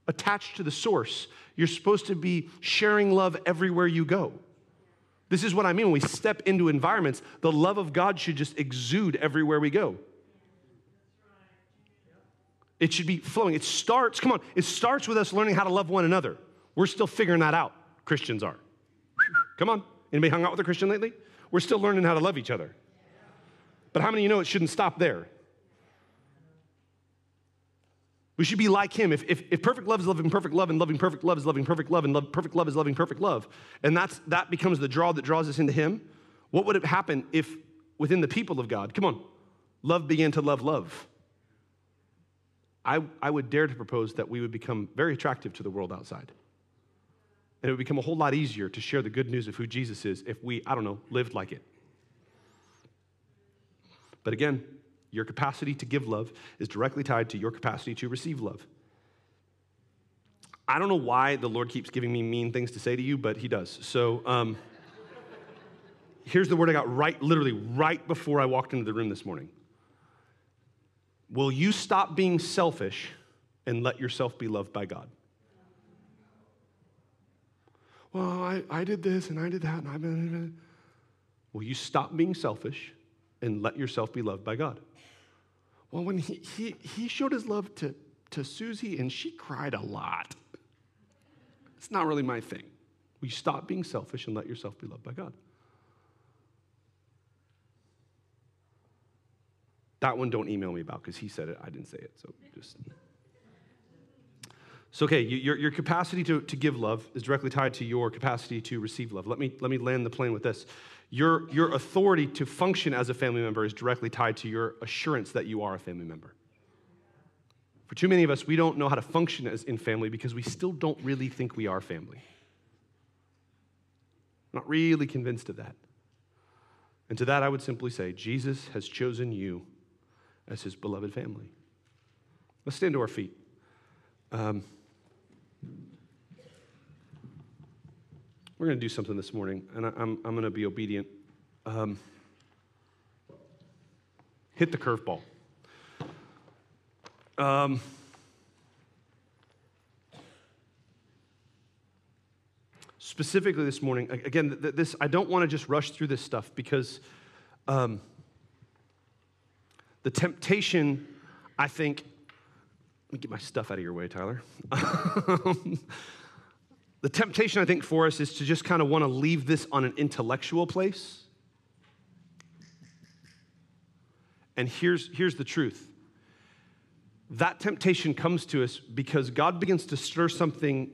attached to the source. You're supposed to be sharing love everywhere you go. This is what I mean when we step into environments, the love of God should just exude everywhere we go. It should be flowing. It starts, come on, it starts with us learning how to love one another. We're still figuring that out. Christians are. Come on. Anybody hung out with a Christian lately? We're still learning how to love each other. But how many of you know it shouldn't stop there? We should be like him. If, if, if, perfect love is loving perfect love, and loving perfect love is loving perfect love, and love, perfect love is loving perfect love, and that's, that becomes the draw that draws us into him, what would have happened if within the people of God, come on, love began to love love? I, I would dare to propose that we would become very attractive to the world outside. And it would become a whole lot easier to share the good news of who Jesus is if we, I don't know, lived like it. But again, your capacity to give love is directly tied to your capacity to receive love. I don't know why the Lord keeps giving me mean things to say to you, but He does. So um, here's the word I got right, literally right before I walked into the room this morning. Will you stop being selfish and let yourself be loved by God? Well, I, I did this and I did that and I've been. Will you stop being selfish and let yourself be loved by God? Well, when he, he, he showed his love to, to Susie and she cried a lot. It's not really my thing. Will you stop being selfish and let yourself be loved by God? That one don't email me about because he said it. I didn't say it. So just. So, okay, your, your capacity to, to give love is directly tied to your capacity to receive love. Let me, let me land the plane with this. Your, your authority to function as a family member is directly tied to your assurance that you are a family member. For too many of us, we don't know how to function as in family because we still don't really think we are family. I'm not really convinced of that. And to that, I would simply say Jesus has chosen you as his beloved family. Let's stand to our feet. Um, we're going to do something this morning, and I, am I'm going to be obedient. Um, hit the curveball. Um, specifically this morning, again, this I don't want to just rush through this stuff because um, the temptation, I think. Let me get my stuff out of your way, Tyler. The temptation, I think, for us is to just kind of want to leave this on an intellectual place. And here's, here's the truth that temptation comes to us because God begins to stir something,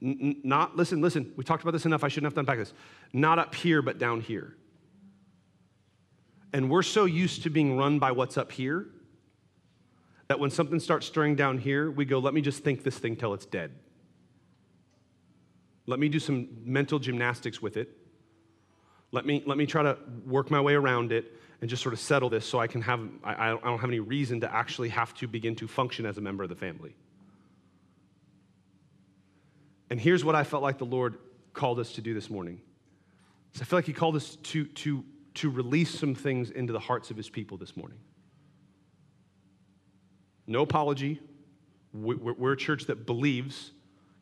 not, listen, listen, we talked about this enough, I shouldn't have to unpack this. Not up here, but down here. And we're so used to being run by what's up here that when something starts stirring down here, we go, let me just think this thing till it's dead. Let me do some mental gymnastics with it. Let me, let me try to work my way around it and just sort of settle this so I can have, I, I don't have any reason to actually have to begin to function as a member of the family. And here's what I felt like the Lord called us to do this morning. So I feel like He called us to, to, to release some things into the hearts of His people this morning. No apology. We're a church that believes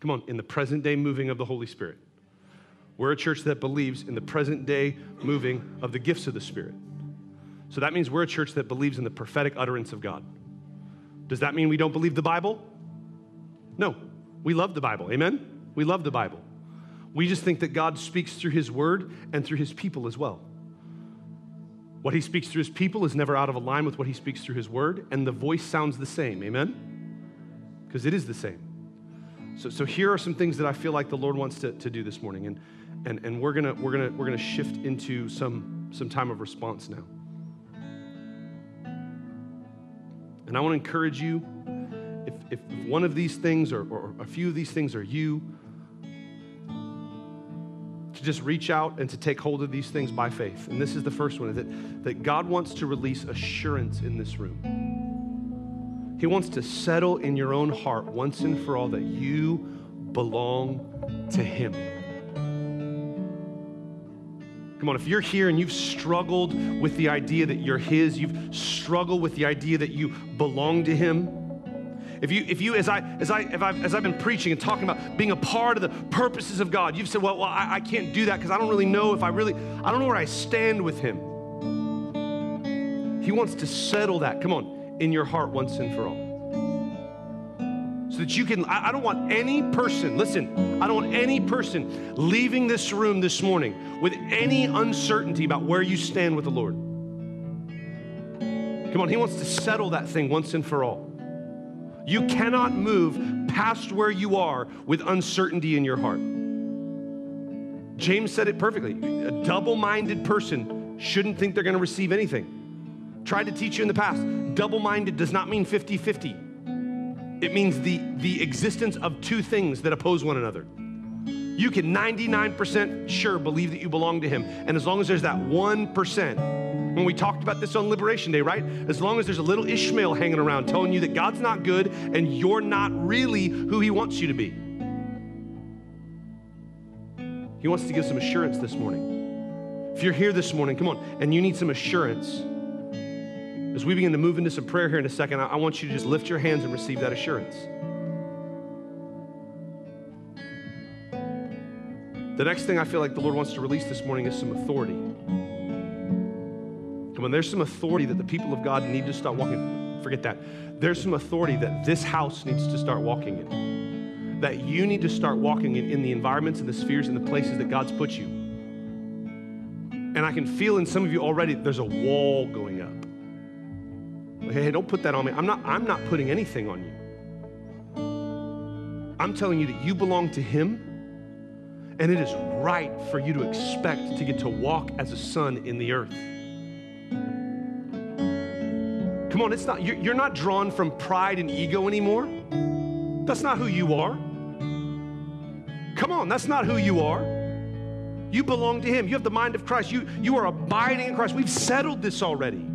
Come on, in the present day moving of the Holy Spirit. We're a church that believes in the present day moving of the gifts of the Spirit. So that means we're a church that believes in the prophetic utterance of God. Does that mean we don't believe the Bible? No. We love the Bible. Amen? We love the Bible. We just think that God speaks through His Word and through His people as well. What He speaks through His people is never out of line with what He speaks through His Word, and the voice sounds the same. Amen? Because it is the same. So, so here are some things that I feel like the Lord wants to, to do this morning. And, and, and we're gonna we're gonna we're gonna shift into some some time of response now. And I want to encourage you, if, if one of these things or, or a few of these things are you, to just reach out and to take hold of these things by faith. And this is the first one, that, that God wants to release assurance in this room. He wants to settle in your own heart once and for all that you belong to Him. Come on, if you're here and you've struggled with the idea that you're His, you've struggled with the idea that you belong to Him, If you, if you, as I, as I, if I've, as I've been preaching and talking about being a part of the purposes of God, you've said, well, well I, I can't do that because I don't really know if I really, I don't know where I stand with Him. He wants to settle that, come on, in your heart once and for all. So that you can, I, I don't want any person, listen, I don't want any person leaving this room this morning with any uncertainty about where you stand with the Lord. Come on, He wants to settle that thing once and for all. You cannot move past where you are with uncertainty in your heart. James said it perfectly. A double minded person shouldn't think they're going to receive anything. Tried to teach you in the past. Double minded does not mean 50 50. It means the, the existence of two things that oppose one another. You can 99% sure believe that you belong to Him. And as long as there's that 1%, when we talked about this on Liberation Day, right? As long as there's a little Ishmael hanging around telling you that God's not good and you're not really who He wants you to be. He wants to give some assurance this morning. If you're here this morning, come on, and you need some assurance, as we begin to move into some prayer here in a second, I, want you to just lift your hands and receive that assurance. The next thing I feel like the Lord wants to release this morning is some authority. Come on, there's some authority that the people of God need to start walking. Forget that. There's some authority that this house needs to start walking in. That you need to start walking in, in the environments and the spheres and the places that God's put you. And I can feel in some of you already there's a wall going up. Hey, hey, don't put that on me. I'm not, I'm not putting anything on you. I'm telling you that you belong to Him, and it is right for you to expect to get to walk as a son in the earth. Come on, it's not, you're, not drawn from pride and ego anymore. That's not who you are. Come on, that's not who you are. You belong to Him. You have the mind of Christ. You, you are abiding in Christ. We've settled this already.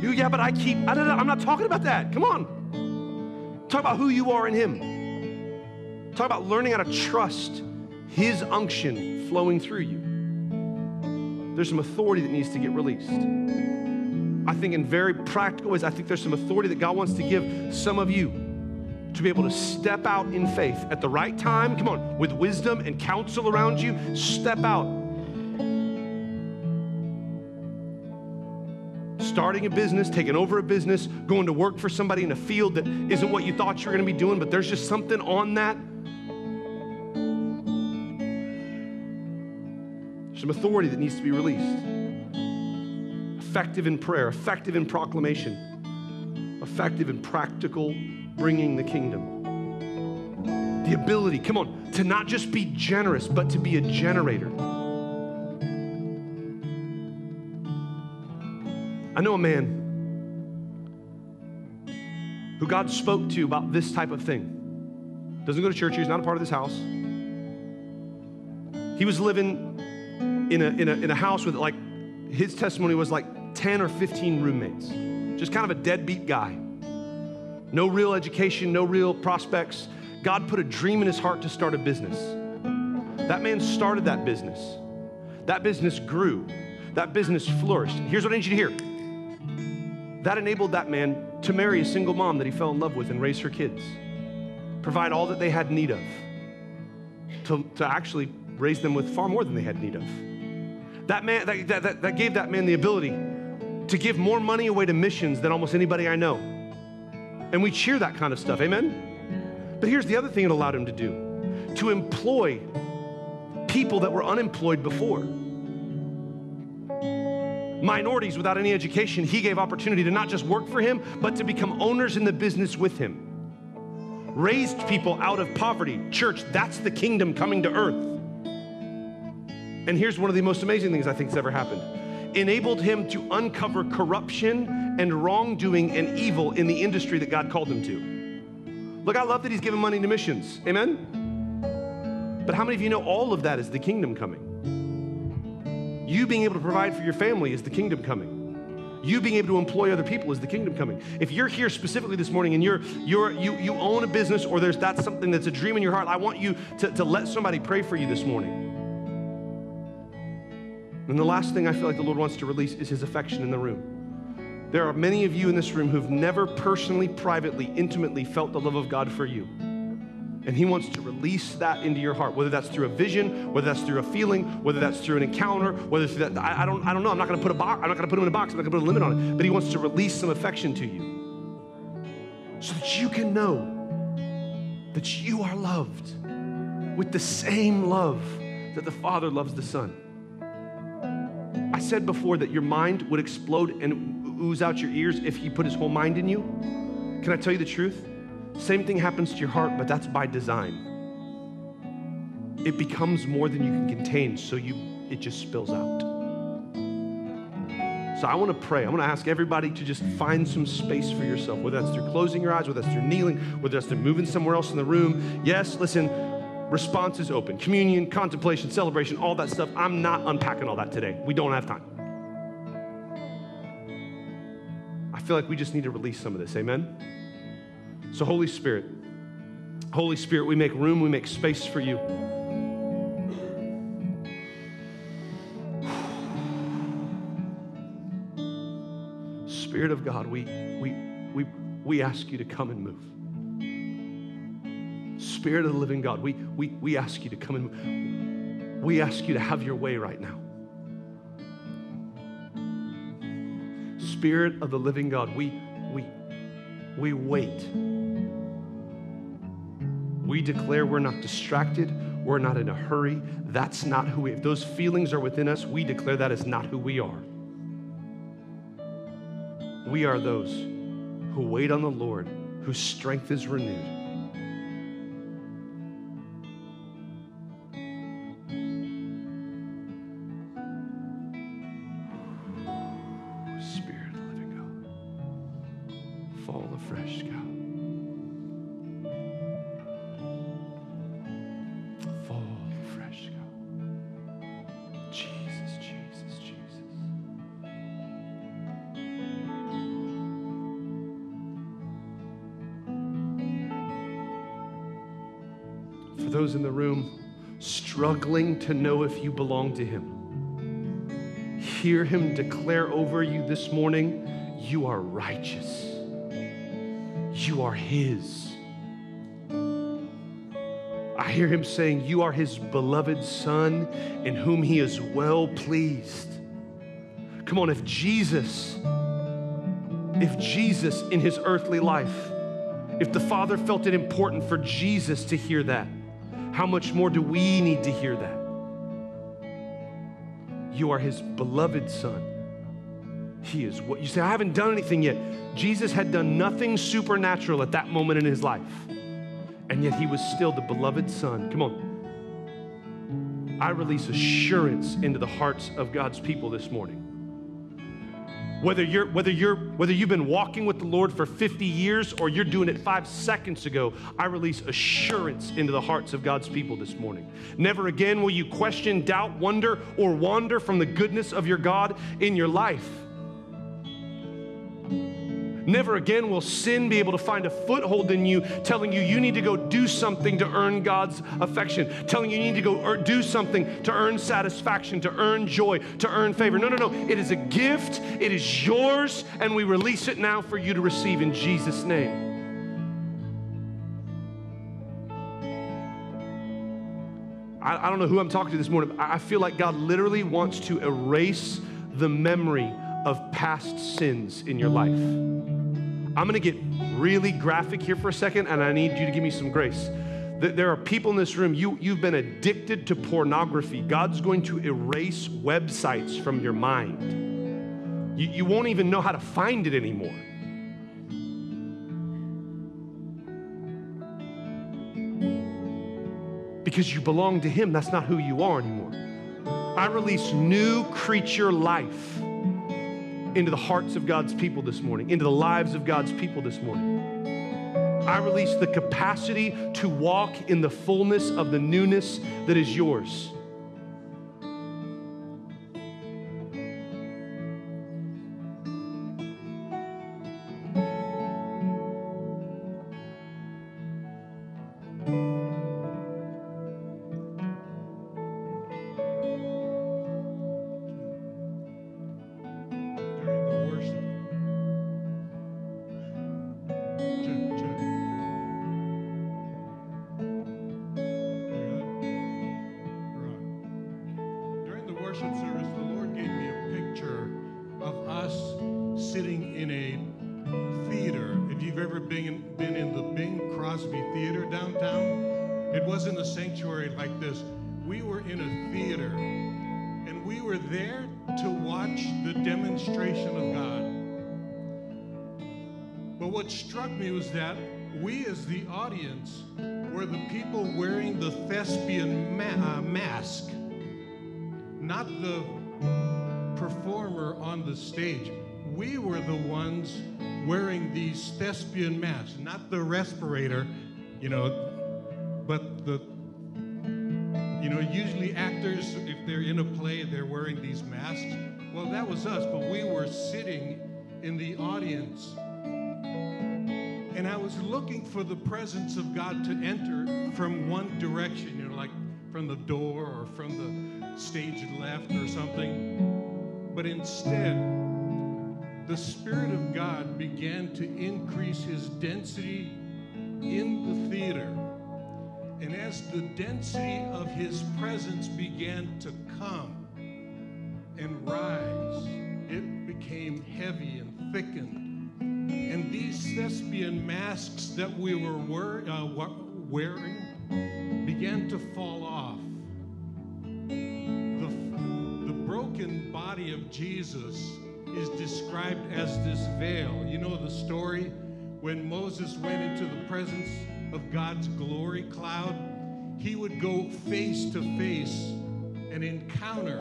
You, yeah, but I keep, I don't know, I'm not talking about that. Come on. Talk about who you are in Him. Talk about learning how to trust His unction flowing through you. There's some authority that needs to get released. I think, in very practical ways, I think there's some authority that God wants to give some of you to be able to step out in faith at the right time. Come on, with wisdom and counsel around you, step out starting a business, taking over a business, going to work for somebody in a field that isn't what you thought you were going to be doing, but there's just something on that. Some authority that needs to be released. Effective in prayer, effective in proclamation, effective in practical bringing the kingdom. The ability, come on, to not just be generous, but to be a generator. I know a man who God spoke to about this type of thing. Doesn't go to church, he's not a part of this house. He was living in a, in a, in a house with like, his testimony was like 10 or 15 roommates. Just kind of a deadbeat guy. No real education, no real prospects. God put a dream in his heart to start a business. That man started that business. That business grew. That business flourished. Here's what I need you to hear that enabled that man to marry a single mom that he fell in love with and raise her kids, provide all that they had need of, to, to actually raise them with far more than they had need of. That man, that, that, that gave that man the ability to give more money away to missions than almost anybody I know. And we cheer that kind of stuff, amen? But here's the other thing it allowed him to do to employ people that were unemployed before minorities without any education, he gave opportunity to not just work for him, but to become owners in the business with him. Raised people out of poverty. Church, that's the kingdom coming to earth. And here's one of the most amazing things I think has ever happened enabled him to uncover corruption and wrongdoing and evil in the industry that God called him to. Look, I love that he's giving money to missions. Amen? But how many of you know all of that is the kingdom coming? You being able to provide for your family is the kingdom coming. You being able to employ other people is the kingdom coming. If you're here specifically this morning and you're, you're, you, you own a business or there's that's something that's a dream in your heart, I want you to, to let somebody pray for you this morning. And the last thing I feel like the Lord wants to release is his affection in the room. There are many of you in this room who've never personally, privately, intimately felt the love of God for you. And He wants to release that into your heart, whether that's through a vision, whether that's through a feeling, whether that's through an encounter, whether it's that, I, I, don't, I don't know. I'm not going to put a box. I'm not going to put Him in a box. I'm not going to put a limit on it. But He wants to release some affection to you, so that you can know that you are loved with the same love that the Father loves the Son. I said before that your mind would explode and ooze out your ears if He put His whole mind in you. Can I tell you the truth? Same thing happens to your heart, but that's by design. It becomes more than you can contain, so you it just spills out. So I want to pray. I want to ask everybody to just find some space for yourself, whether that's through closing your eyes, whether that's through kneeling, whether that's through moving somewhere else in the room. Yes, listen, response is open. Communion, contemplation, celebration, all that stuff. I'm not unpacking all that today. We don't have time. I feel like we just need to release some of this. Amen? So, Holy Spirit, Holy Spirit, we make room, we make space for you. Spirit of God, we, we, we, we ask you to come and move. Spirit of the living God, we, we, we ask you to come and. We ask you to have your way right now. Spirit of the living God, we, we, we wait. We declare we're not distracted. We're not in a hurry. That's not who we, if those feelings are within us, we declare that is not who we are. We are those who wait on the Lord, whose strength is renewed. Fall afresh, God. Fall God. Jesus, Jesus, Jesus. For those in the room struggling to know if you belong to Him, hear Him declare over you this morning you are righteous, are His. I hear Him saying, You are His beloved Son in whom He is well pleased. Come on, if Jesus, if Jesus in His earthly life, if the Father felt it important for Jesus to hear that, how much more do we need to hear that? You are his beloved son. He is what you say, I haven't done anything yet. Jesus had done nothing supernatural at that moment in his life, and yet he was still the beloved son. Come on. I release assurance into the hearts of God's people this morning. Whether you're whether you're whether you've been walking with the Lord for 50 years or you're doing it 5 seconds ago, I release assurance into the hearts of God's people this morning. Never again will you question, doubt, wonder or wander from the goodness of your God in your life. Never again will sin be able to find a foothold in you, telling you you need to go do something to earn God's affection, telling you you need to go do something to earn satisfaction, to earn joy, to earn favor. No, no, no. It is a gift, it is yours, and we release it now for you to receive in Jesus' name. I, don't know who I'm talking to this morning, I feel like God literally wants to erase the memory of past sins in your life. I'm gonna get really graphic here for a second, and I need you to give me some grace. There are people in this room, you, you've been addicted to pornography. God's going to erase websites from your mind. You, you won't even know how to find it anymore. Because you belong to Him, that's not who you are anymore. I release new creature life into the hearts of God's people this morning, into the lives of God's people this morning. I release the capacity to walk in the fullness of the newness that is yours. These thespian masks, not the respirator, you know, but the you know, usually actors, if they're in a play, they're wearing these masks. Well, that was us, but we were sitting in the audience. And I was looking for the presence of God to enter from one direction, you know, like from the door or from the stage left or something. But instead, the Spirit of God began to increase his density in the theater. And as the density of his presence began to come and rise, it became heavy and thickened. And these thespian masks that we were wear, uh, wearing began to fall off. The, the broken body of Jesus is described as this veil. You know the story when Moses went into the presence of God's glory cloud, he would go face to face and encounter.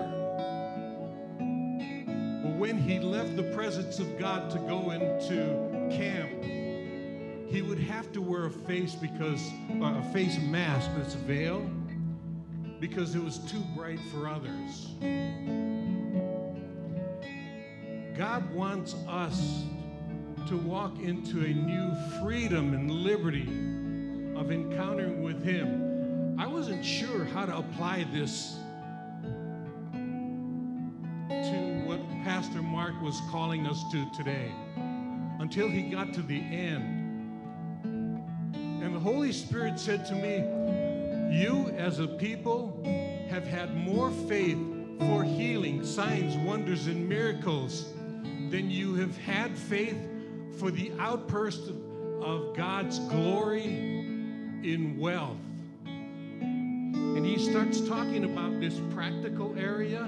But when he left the presence of God to go into camp, he would have to wear a face because uh, a face mask, this veil, because it was too bright for others. God wants us to walk into a new freedom and liberty of encountering with Him. I wasn't sure how to apply this to what Pastor Mark was calling us to today until he got to the end. And the Holy Spirit said to me, You as a people have had more faith for healing, signs, wonders, and miracles than you have had faith for the outburst of God's glory in wealth. And he starts talking about this practical area,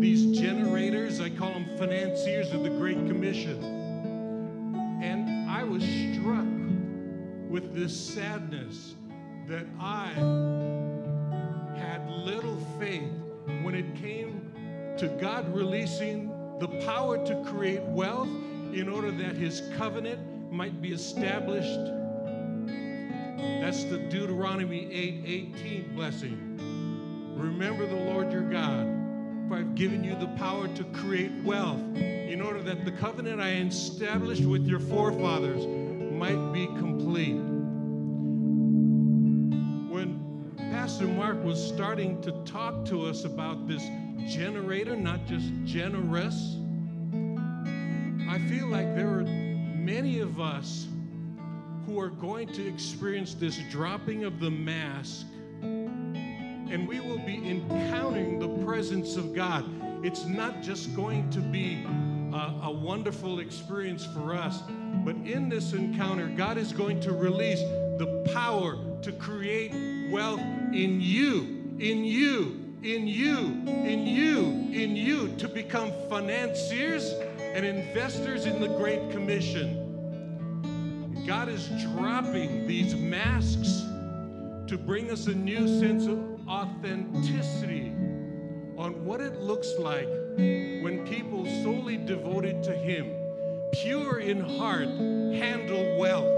these generators, I call them financiers of the Great Commission. And I was struck with this sadness that I had little faith when it came to God releasing the power to create wealth in order that his covenant might be established that's the Deuteronomy 8 18 blessing. Remember the Lord your God, for I've given you the power to create wealth in order that the covenant I established with your forefathers might be complete. When Pastor Mark was starting to talk to us about this generator, not just generous, I feel like there are many of us who are going to experience this dropping of the mask, and we will be encountering the presence of God. It's not just going to be a, a wonderful experience for us, but in this encounter, God is going to release the power to create wealth in you, in you, in you, in you, in you, to become financiers and investors in the Great Commission. God is dropping these masks to bring us a new sense of authenticity on what it looks like when people solely devoted to Him, pure in heart, handle wealth.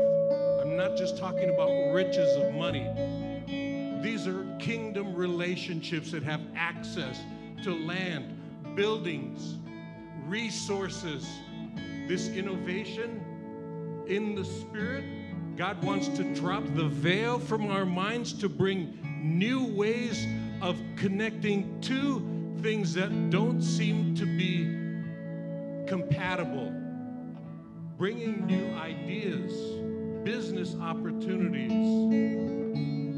I'm not just talking about riches of money. These are kingdom relationships that have access to land, buildings, resources. This innovation in the Spirit. God wants to drop the veil from our minds to bring new ways of connecting to things that don't seem to be compatible, bringing new ideas, business opportunities,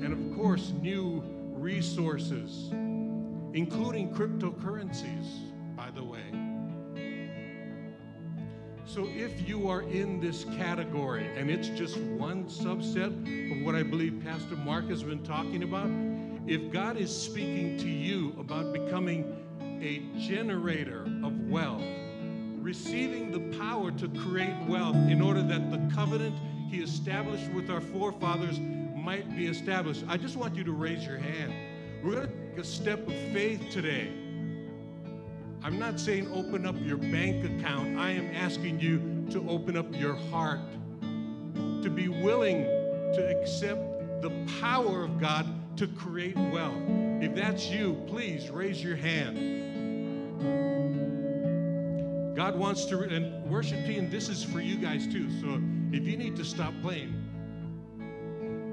and of course, new resources, including cryptocurrencies, by the way. So if you are in this category, and it's just one subset of what I believe Pastor Mark has been talking about, if God is speaking to you about becoming a generator of wealth, receiving the power to create wealth in order that the covenant he established with our forefathers might be established, I just want you to raise your hand. We're going to take a step of faith today. I'm not saying open up your bank account. I am asking you to open up your heart, to be willing to accept the power of God to create wealth. If that's you, please raise your hand. God wants to, and worship team, this is for you guys too. So if you need to stop playing,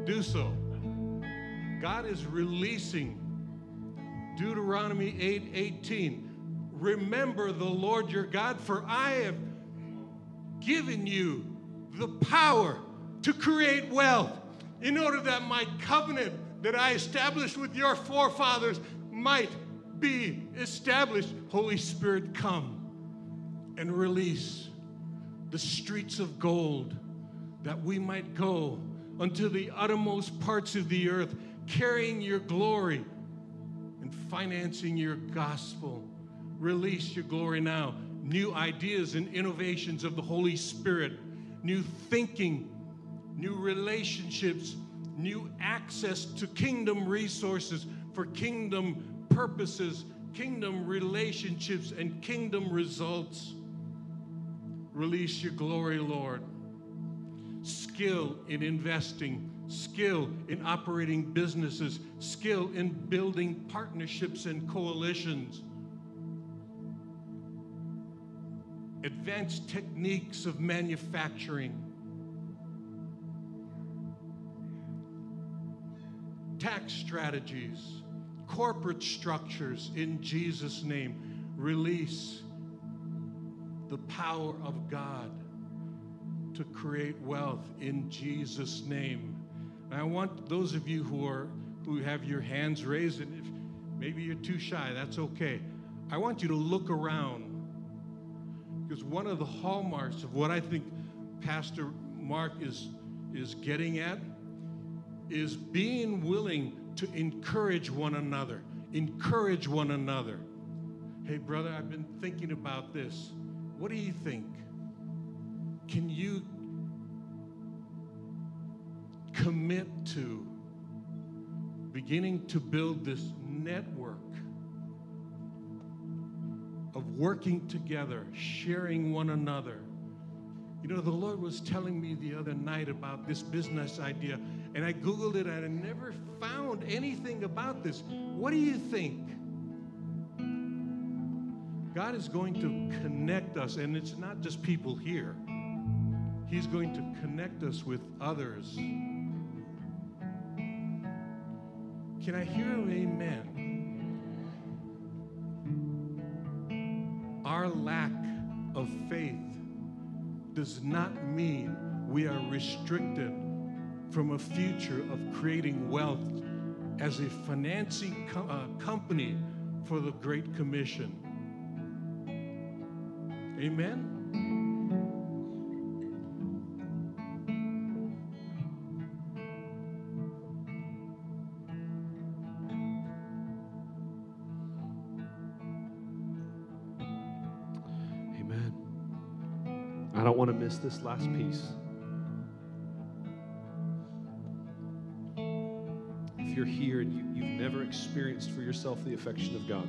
do so. God is releasing Deuteronomy 8 18. Remember the Lord your God, for I have given you the power to create wealth in order that my covenant that I established with your forefathers might be established. Holy Spirit, come and release the streets of gold that we might go unto the uttermost parts of the earth, carrying your glory and financing your gospel. Release your glory now. New ideas and innovations of the Holy Spirit, new thinking, new relationships, new access to kingdom resources for kingdom purposes, kingdom relationships, and kingdom results. Release your glory, Lord. Skill in investing, skill in operating businesses, skill in building partnerships and coalitions. Advanced techniques of manufacturing tax strategies, corporate structures in Jesus' name. Release the power of God to create wealth in Jesus' name. And I want those of you who are who have your hands raised, and if maybe you're too shy, that's okay. I want you to look around. Because one of the hallmarks of what I think Pastor Mark is, is getting at is being willing to encourage one another. Encourage one another. Hey, brother, I've been thinking about this. What do you think? Can you commit to beginning to build this network of working together, sharing one another? You know, the Lord was telling me the other night about this business idea, and I Googled it and I never found anything about this. What do you think? God is going to connect us, and it's not just people here. He's going to connect us with others. Can I hear an amen? Our lack of faith does not mean we are restricted from a future of creating wealth as a financing uh, company for the Great Commission. Amen. Miss this last piece. If you're here and you, you've never experienced for yourself the affection of God,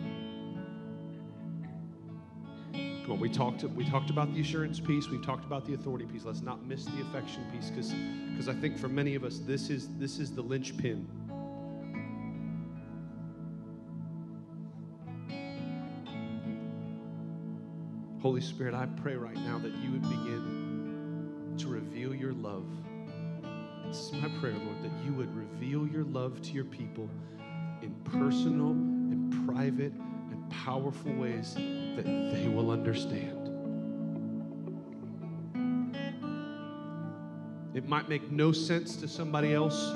come on. We talked we talked about the assurance piece. We've talked about the authority piece. Let's not miss the affection piece, because I think for many of us this is this is the linchpin. Holy Spirit, I pray right now that you would begin reveal your love. This is my prayer, Lord, that you would reveal your love to your people in personal and private and powerful ways that they will understand. It might make no sense to somebody else,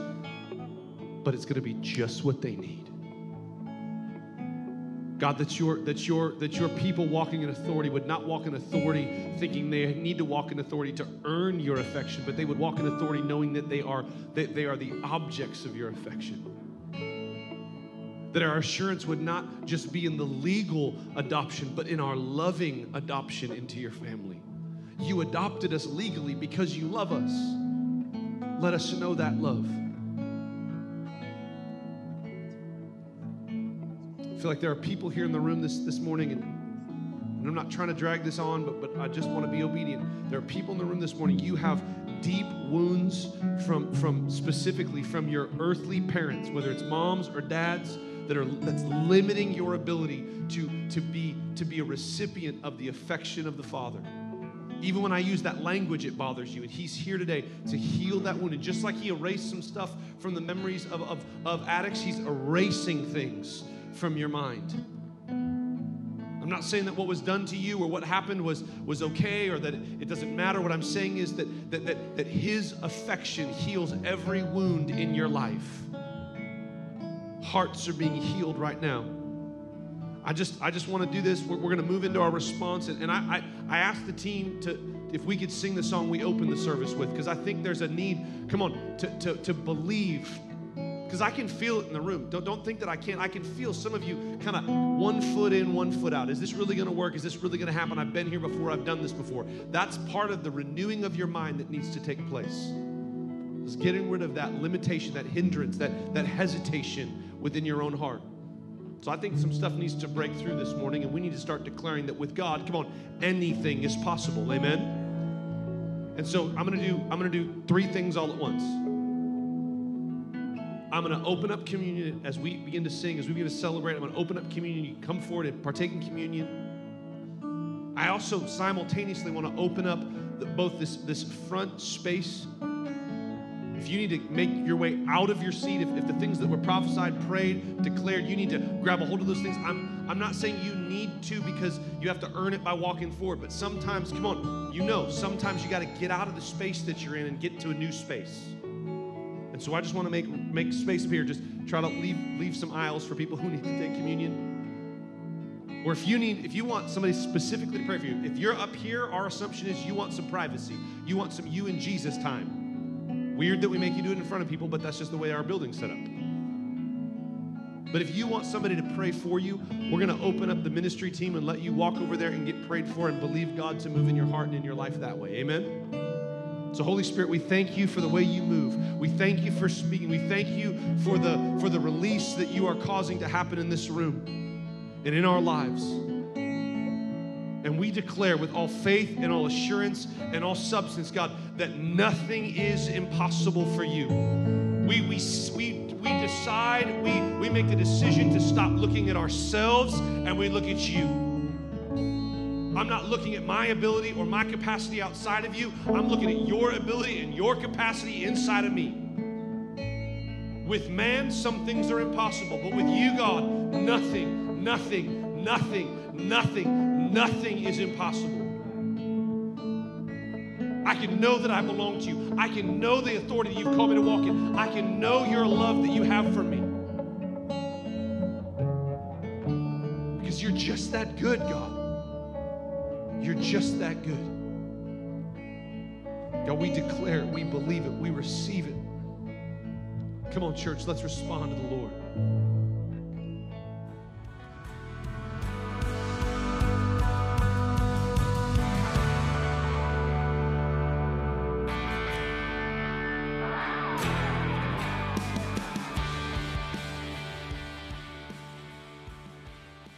but it's going to be just what they need. God, that your, that, your, that your people walking in authority would not walk in authority thinking they need to walk in authority to earn your affection, but they would walk in authority knowing that they are, that they are the objects of your affection. That our assurance would not just be in the legal adoption, but in our loving adoption into your family. You adopted us legally because you love us. Let us know that love. Feel like there are people here in the room this, this morning, and, and I'm not trying to drag this on, but, but I just want to be obedient. There are people in the room this morning, you have deep wounds from, from specifically from your earthly parents, whether it's moms or dads, that are that's limiting your ability to, to, be, to be a recipient of the affection of the Father. Even when I use that language, it bothers you. And He's here today to heal that wound. And just like He erased some stuff from the memories of, of, of addicts, He's erasing things from your mind. I'm not saying that what was done to you or what happened was, was okay or that it doesn't matter. What I'm saying is that, that, that, that His affection heals every wound in your life. Hearts are being healed right now. I just, I just want to do this. We're, we're going to move into our response. And, and I, I, I asked the team to, if we could sing the song we opened the service with, because I think there's a need, come on, to, to, to believe because I can feel it in the room. Don't, don't think that I can't. I can feel some of you kind of one foot in, one foot out. Is this really going to work? Is this really going to happen? I've been here before. I've done this before. That's part of the renewing of your mind that needs to take place. Is getting rid of that limitation, that hindrance, that, that hesitation within your own heart. So I think some stuff needs to break through this morning, and we need to start declaring that with God, come on, anything is possible. Amen. And so I'm gonna do I'm gonna do three things all at once. I'm going to open up communion as we begin to sing, as we begin to celebrate. I'm going to open up communion. You come forward and partake in communion. I also simultaneously want to open up the, both this, this front space. If you need to make your way out of your seat, if, if the things that were prophesied, prayed, declared, you need to grab a hold of those things. I'm, I'm not saying you need to because you have to earn it by walking forward, but sometimes, come on, you know, sometimes you got to get out of the space that you're in and get to a new space. And so I just want to make make space up here. Just try to leave leave some aisles for people who need to take communion. Or if you need, if you want somebody specifically to pray for you, if you're up here, our assumption is you want some privacy. You want some you and Jesus time. Weird that we make you do it in front of people, but that's just the way our building's set up. But if you want somebody to pray for you, we're going to open up the ministry team and let you walk over there and get prayed for and believe God to move in your heart and in your life that way. Amen. So, Holy Spirit, we thank you for the way you move. We thank you for speaking. We thank you for the, for the release that you are causing to happen in this room and in our lives. And we declare with all faith and all assurance and all substance, God, that nothing is impossible for you. We, we, we, we decide, we, we make the decision to stop looking at ourselves and we look at you. I'm not looking at my ability or my capacity outside of you. I'm looking at your ability and your capacity inside of me. With man, some things are impossible, but with you, God, nothing, nothing, nothing, nothing, nothing is impossible. I can know that I belong to you. I can know the authority that you've called me to walk in. I can know your love that you have for me. Because you're just that good, God. You're just that good. God, we declare it, we believe it, we receive it. Come on, church, let's respond to the Lord.